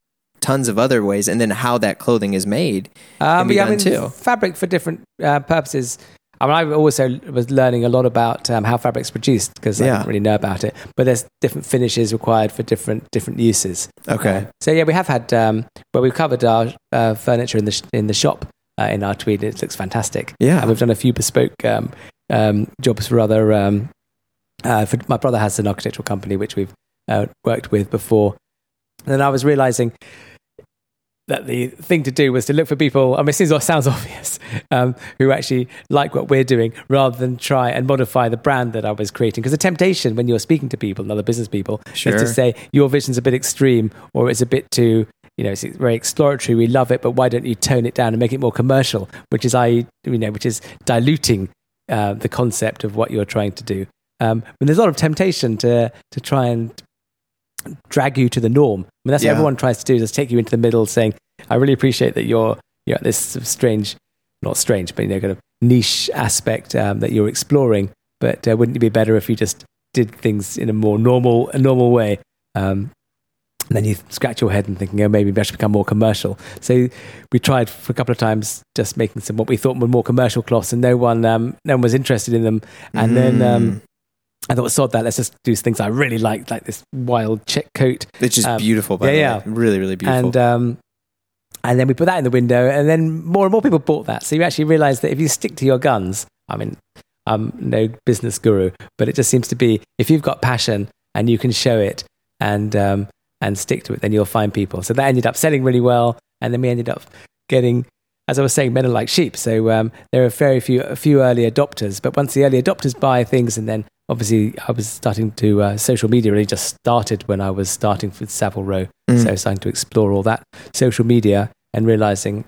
tons of other ways, and then how that clothing is made Um, yeah, I mean, too. fabric for different uh, purposes. I mean, I also was learning a lot about um, how fabric's produced because I Yeah. didn't really know about it. But there's different finishes required for different different uses. Okay. So yeah, we have had um, well, we've covered our uh, furniture in the sh- in the shop uh, in our tweed. It looks fantastic. Yeah. and we've done a few bespoke um, um, jobs for other. Um, uh, for, my brother has an architectural company which we've uh, worked with before. And then I was realizing that the thing to do was to look for people. I mean, it seems- sounds (laughs) obvious, um, who actually like what we're doing, rather than try and modify the brand that I was creating. Because the temptation when you're speaking to people and other business people Sure. is to say your vision's a bit extreme, or it's a bit too, you know, it's very exploratory. We love it, but why don't you tone it down and make it more commercial? Which is I, you know, which is diluting uh, the concept of what you're trying to do. Um, and there's a lot of temptation to to try and drag you to the norm. I mean, that's Yeah. what everyone tries to do, is take you into the middle, saying, "I really appreciate that you're you're at this sort of strange, not strange, but you know, kind of niche aspect um, that you're exploring. But uh, wouldn't it be better if you just did things in a more normal a normal way?" Um, and then you scratch your head and thinking, oh, maybe I should become more commercial. So we tried for a couple of times just making some what we thought were more commercial cloths, and no one, um, no one was interested in them. And then Mm. um, I thought, sod that, let's just do things I really like, like this wild check coat. It's just um, beautiful, by yeah, the way. Really, really beautiful. And um, and then we put that in the window, and then more and more people bought that. So you actually realize that if you stick to your guns, I mean, I'm no business guru, but it just seems to be if you've got passion and you can show it and um, and stick to it, then you'll find people. So that ended up selling really well, and then we ended up getting. As I was saying, men are like sheep. So um, there are very few, a few early adopters. But once the early adopters buy things, and then obviously I was starting to uh, social media really just started when I was starting with Savile Row. Mm. So starting to explore all that social media and realizing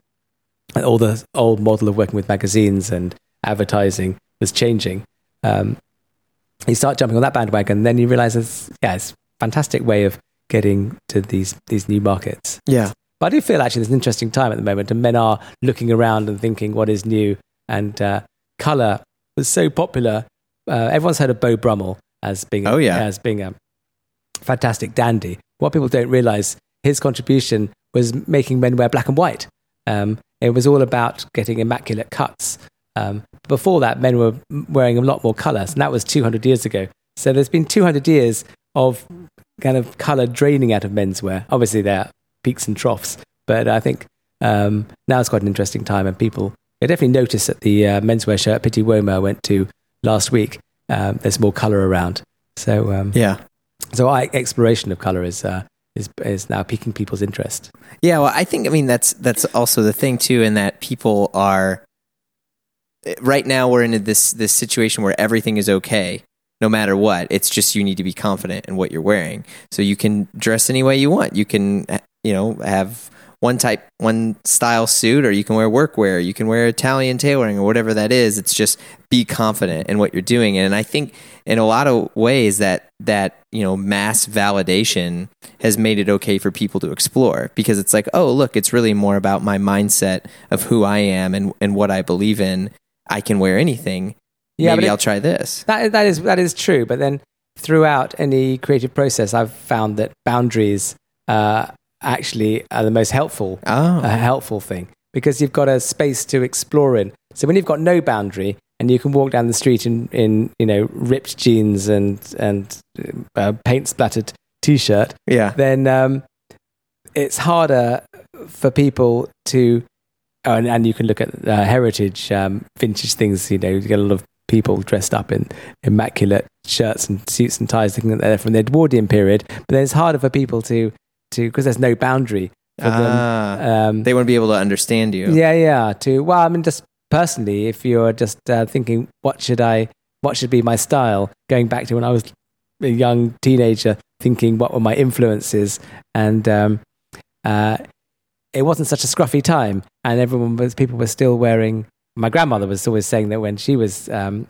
all the old model of working with magazines and advertising was changing. Um, you start jumping on that bandwagon, then you realize it's yeah, it's a fantastic way of getting to these these new markets. yeah. But I do feel actually there's an interesting time at the moment, and men are looking around and thinking what is new. And uh, color was so popular. Uh, everyone's heard of Beau Brummell as being Oh, yeah. as being a fantastic dandy. What people don't realize his contribution was making men wear black and white. Um, it was all about getting immaculate cuts. Um, before that, men were wearing a lot more colours, and that was 200 years ago. So there's been 200 years of kind of colour draining out of menswear. Obviously, there are peaks and troughs, but I think um, now it's quite an interesting time, and people I definitely noticed that the uh, menswear show at Pitti I went to last week. Um, there's more colour around, so um, Yeah. so I, exploration of color is uh, is is now piquing people's interest. Yeah, well, I think I mean that's that's also the thing too, in that people are right now we're in this this situation where everything is okay, no matter what. It's just you need to be confident in what you're wearing, so you can dress any way you want. You can you know have one type one style suit, or you can wear workwear. You can wear Italian tailoring or whatever that is. It's just be confident in what you're doing, and I think in a lot of ways that that you know mass validation has made it okay for people to explore because it's like oh look it's really more about my mindset of who i am and, and what i believe in i can wear anything Yeah, maybe i'll try this That that is that is true. But then throughout any creative process, I've found that boundaries uh, actually are the most helpful oh helpful thing because you've got a space to explore in. So when you've got no boundary and you can walk down the street in, in you know ripped jeans and and uh, paint splattered t-shirt, yeah then um, it's harder for people to. Oh, and, and you can look at uh, heritage, um, vintage things. You know, you get a lot of people dressed up in immaculate shirts and suits and ties, thinking that they're from the Edwardian period. But then it's harder for people to to because there's no boundary for Ah, them. Um, they want to be able to understand you yeah, yeah. To well, I mean, just personally, if you're just uh, thinking, what should I, what should be my style? Going back to when I was a young teenager, thinking what were my influences, and um, uh, it wasn't such a scruffy time, and everyone was people were still wearing. My grandmother was always saying that when she was um,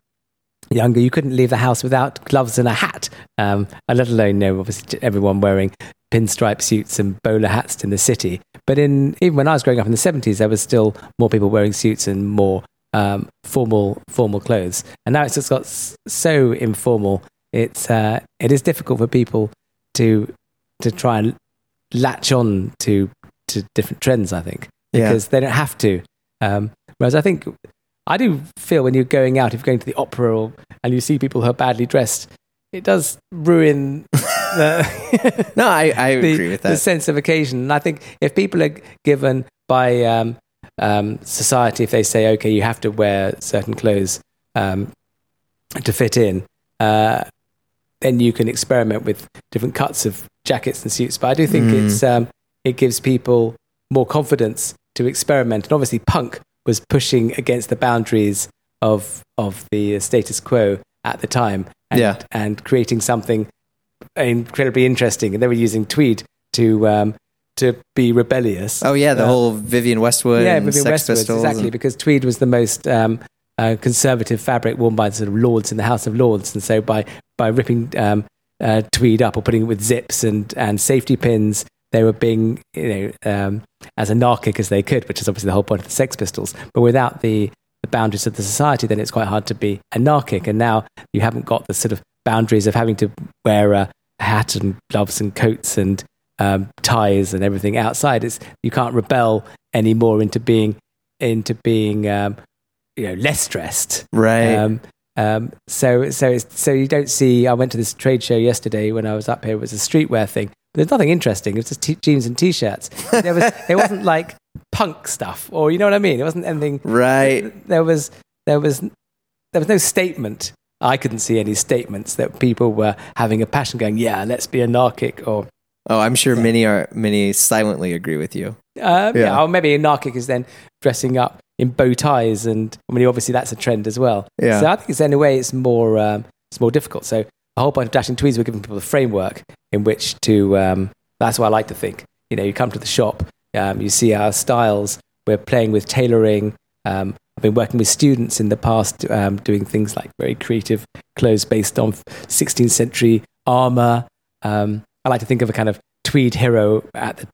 younger, you couldn't leave the house without gloves and a hat. Um, and let alone, you know, obviously everyone wearing pinstripe suits and bowler hats in the city. But in even when I was growing up in the seventies, there was still more people wearing suits and more um, formal formal clothes. And now it's just got s- so informal. It's uh, it is difficult for people to to try and latch on to to different trends. I think Yeah. because they don't have to. Um, whereas I think I do feel when you're going out, if you're going to the opera or, and you see people who are badly dressed, it does ruin (laughs) the, No, I, I (laughs) the, agree with that. the sense of occasion. And I think if people are given by um, um, society, if they say, okay, you have to wear certain clothes um, to fit in, uh, then you can experiment with different cuts of jackets and suits. But I do think Mm. it's um, it gives people more confidence to experiment. And obviously, punk was pushing against the boundaries of of the status quo at the time, and, Yeah. and creating something incredibly interesting. And they were using tweed to um, to be rebellious. Oh yeah, the Uh, whole Vivienne Westwood yeah, Vivienne Sex Westwood, Pistols. exactly, and- because tweed was the most um, uh, conservative fabric worn by the sort of lords in the House of Lords, and so by by ripping um, uh, tweed up or putting it with zips and and safety pins, they were being you know um, as anarchic as they could, which is obviously the whole point of the Sex Pistols. But without the the boundaries of the society, then it's quite hard to be anarchic. And now you haven't got the sort of boundaries of having to wear a hat and gloves and coats and um, ties and everything outside. It's you can't rebel anymore into being into being um, you know less dressed. right. Um, um, so so it's, so you don't see. I went to this trade show yesterday when I was up here. It was a streetwear thing. There's nothing interesting. It was just t- jeans and t-shirts. There was (laughs) it wasn't like punk stuff or you know what I mean. It wasn't anything. right. There was there was there was no statement. I couldn't see any statements that people were having a passion going, yeah, let's be anarchic or Oh, I'm sure many are many silently agree with you. Um, yeah. Yeah. or maybe anarchic is then dressing up in bow ties, and I mean, obviously that's a trend as well. Yeah. So I think it's in a way it's more um, it's more difficult. So a whole bunch of dashing tweeds were giving people the framework in which to. Um, that's what I like to think. You know, you come to the shop, um, you see our styles. We're playing with tailoring. Um, I've been working with students in the past, um, doing things like very creative clothes based on 16th century armor. Um, I like to think of a kind of tweed hero at the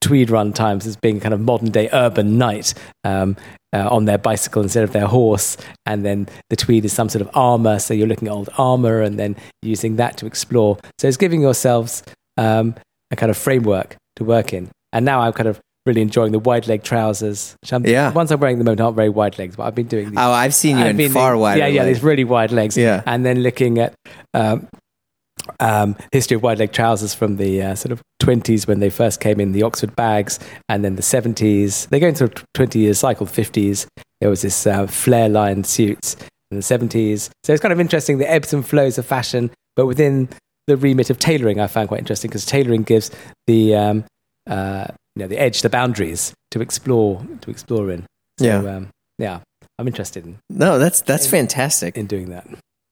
tweed run times as being kind of modern day urban knight um, uh, on their bicycle instead of their horse. And then the tweed is some sort of armor. So you're looking at old armor and then using that to explore. So it's giving yourselves um, a kind of framework to work in. And now I'm kind of really enjoying the wide leg trousers. Which I'm, Yeah. The ones I'm wearing at the moment aren't very wide legs, but I've been doing these. Oh, I've seen you I've in far wider. Yeah, yeah, legs. these really wide legs. Yeah. And then looking at um, um, history of wide leg trousers from the uh, sort of 20s when they first came in, the Oxford bags, and then the 70s. They go into a 20 year cycle, 50s. There was this uh, flare lined suits in the 70s. So it's kind of interesting the ebbs and flows of fashion, but within the remit of tailoring, I found quite interesting because tailoring gives the um, uh, you know the edge, the boundaries to explore to explore in. So, Yeah. um, yeah, I'm interested in, No, that's that's fantastic. in doing that.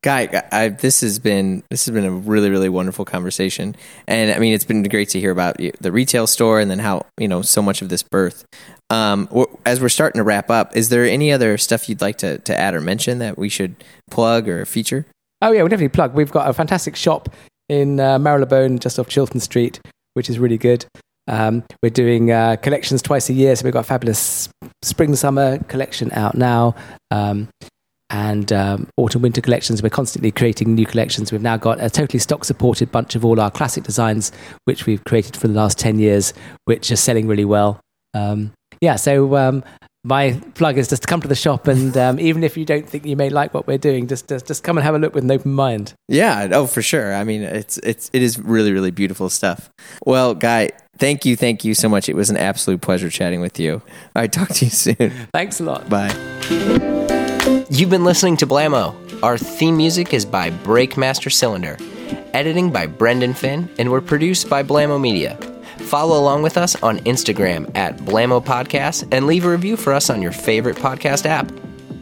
Guy, I, this has been this has been a really really wonderful conversation, and I mean it's been great to hear about the retail store and then how you know so much of this birth. Um, as we're starting to wrap up, is there any other stuff you'd like to, to add or mention that we should plug or feature? Oh yeah, we'll definitely plug. We've got a fantastic shop in uh, Marylebone, just off Chiltern Street, which is really good. Um, we're doing uh, collections twice a year, so we've got a fabulous spring summer collection out now, um, and um, autumn winter collections. We're constantly creating new collections. We've now got a totally stock supported bunch of all our classic designs, which we've created for the last ten years, which are selling really well. Um, yeah, so um, my plug is just to come to the shop, and (laughs) um, even if you don't think you may like what we're doing, just, just just come and have a look with an open mind. Yeah, oh for sure. I mean, it's it's it is really really beautiful stuff. Well, Guy, thank you, thank you so much. It was an absolute pleasure chatting with you. All right, talk to you soon. Thanks a lot. Bye. You've been listening to Blamo. Our theme music is by Breakmaster Cylinder, editing by Brendan Finn, and we're produced by Blamo Media. Follow along with us on Instagram at Blamo Podcast and leave a review for us on your favorite podcast app.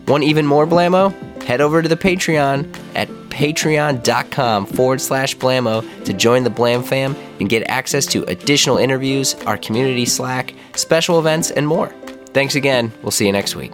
Want even more Blamo? Head over to the Patreon at patreon.com forward slash Blamo to join the Blam fam and get access to additional interviews, our community Slack, special events, and more. Thanks again. We'll see you next week.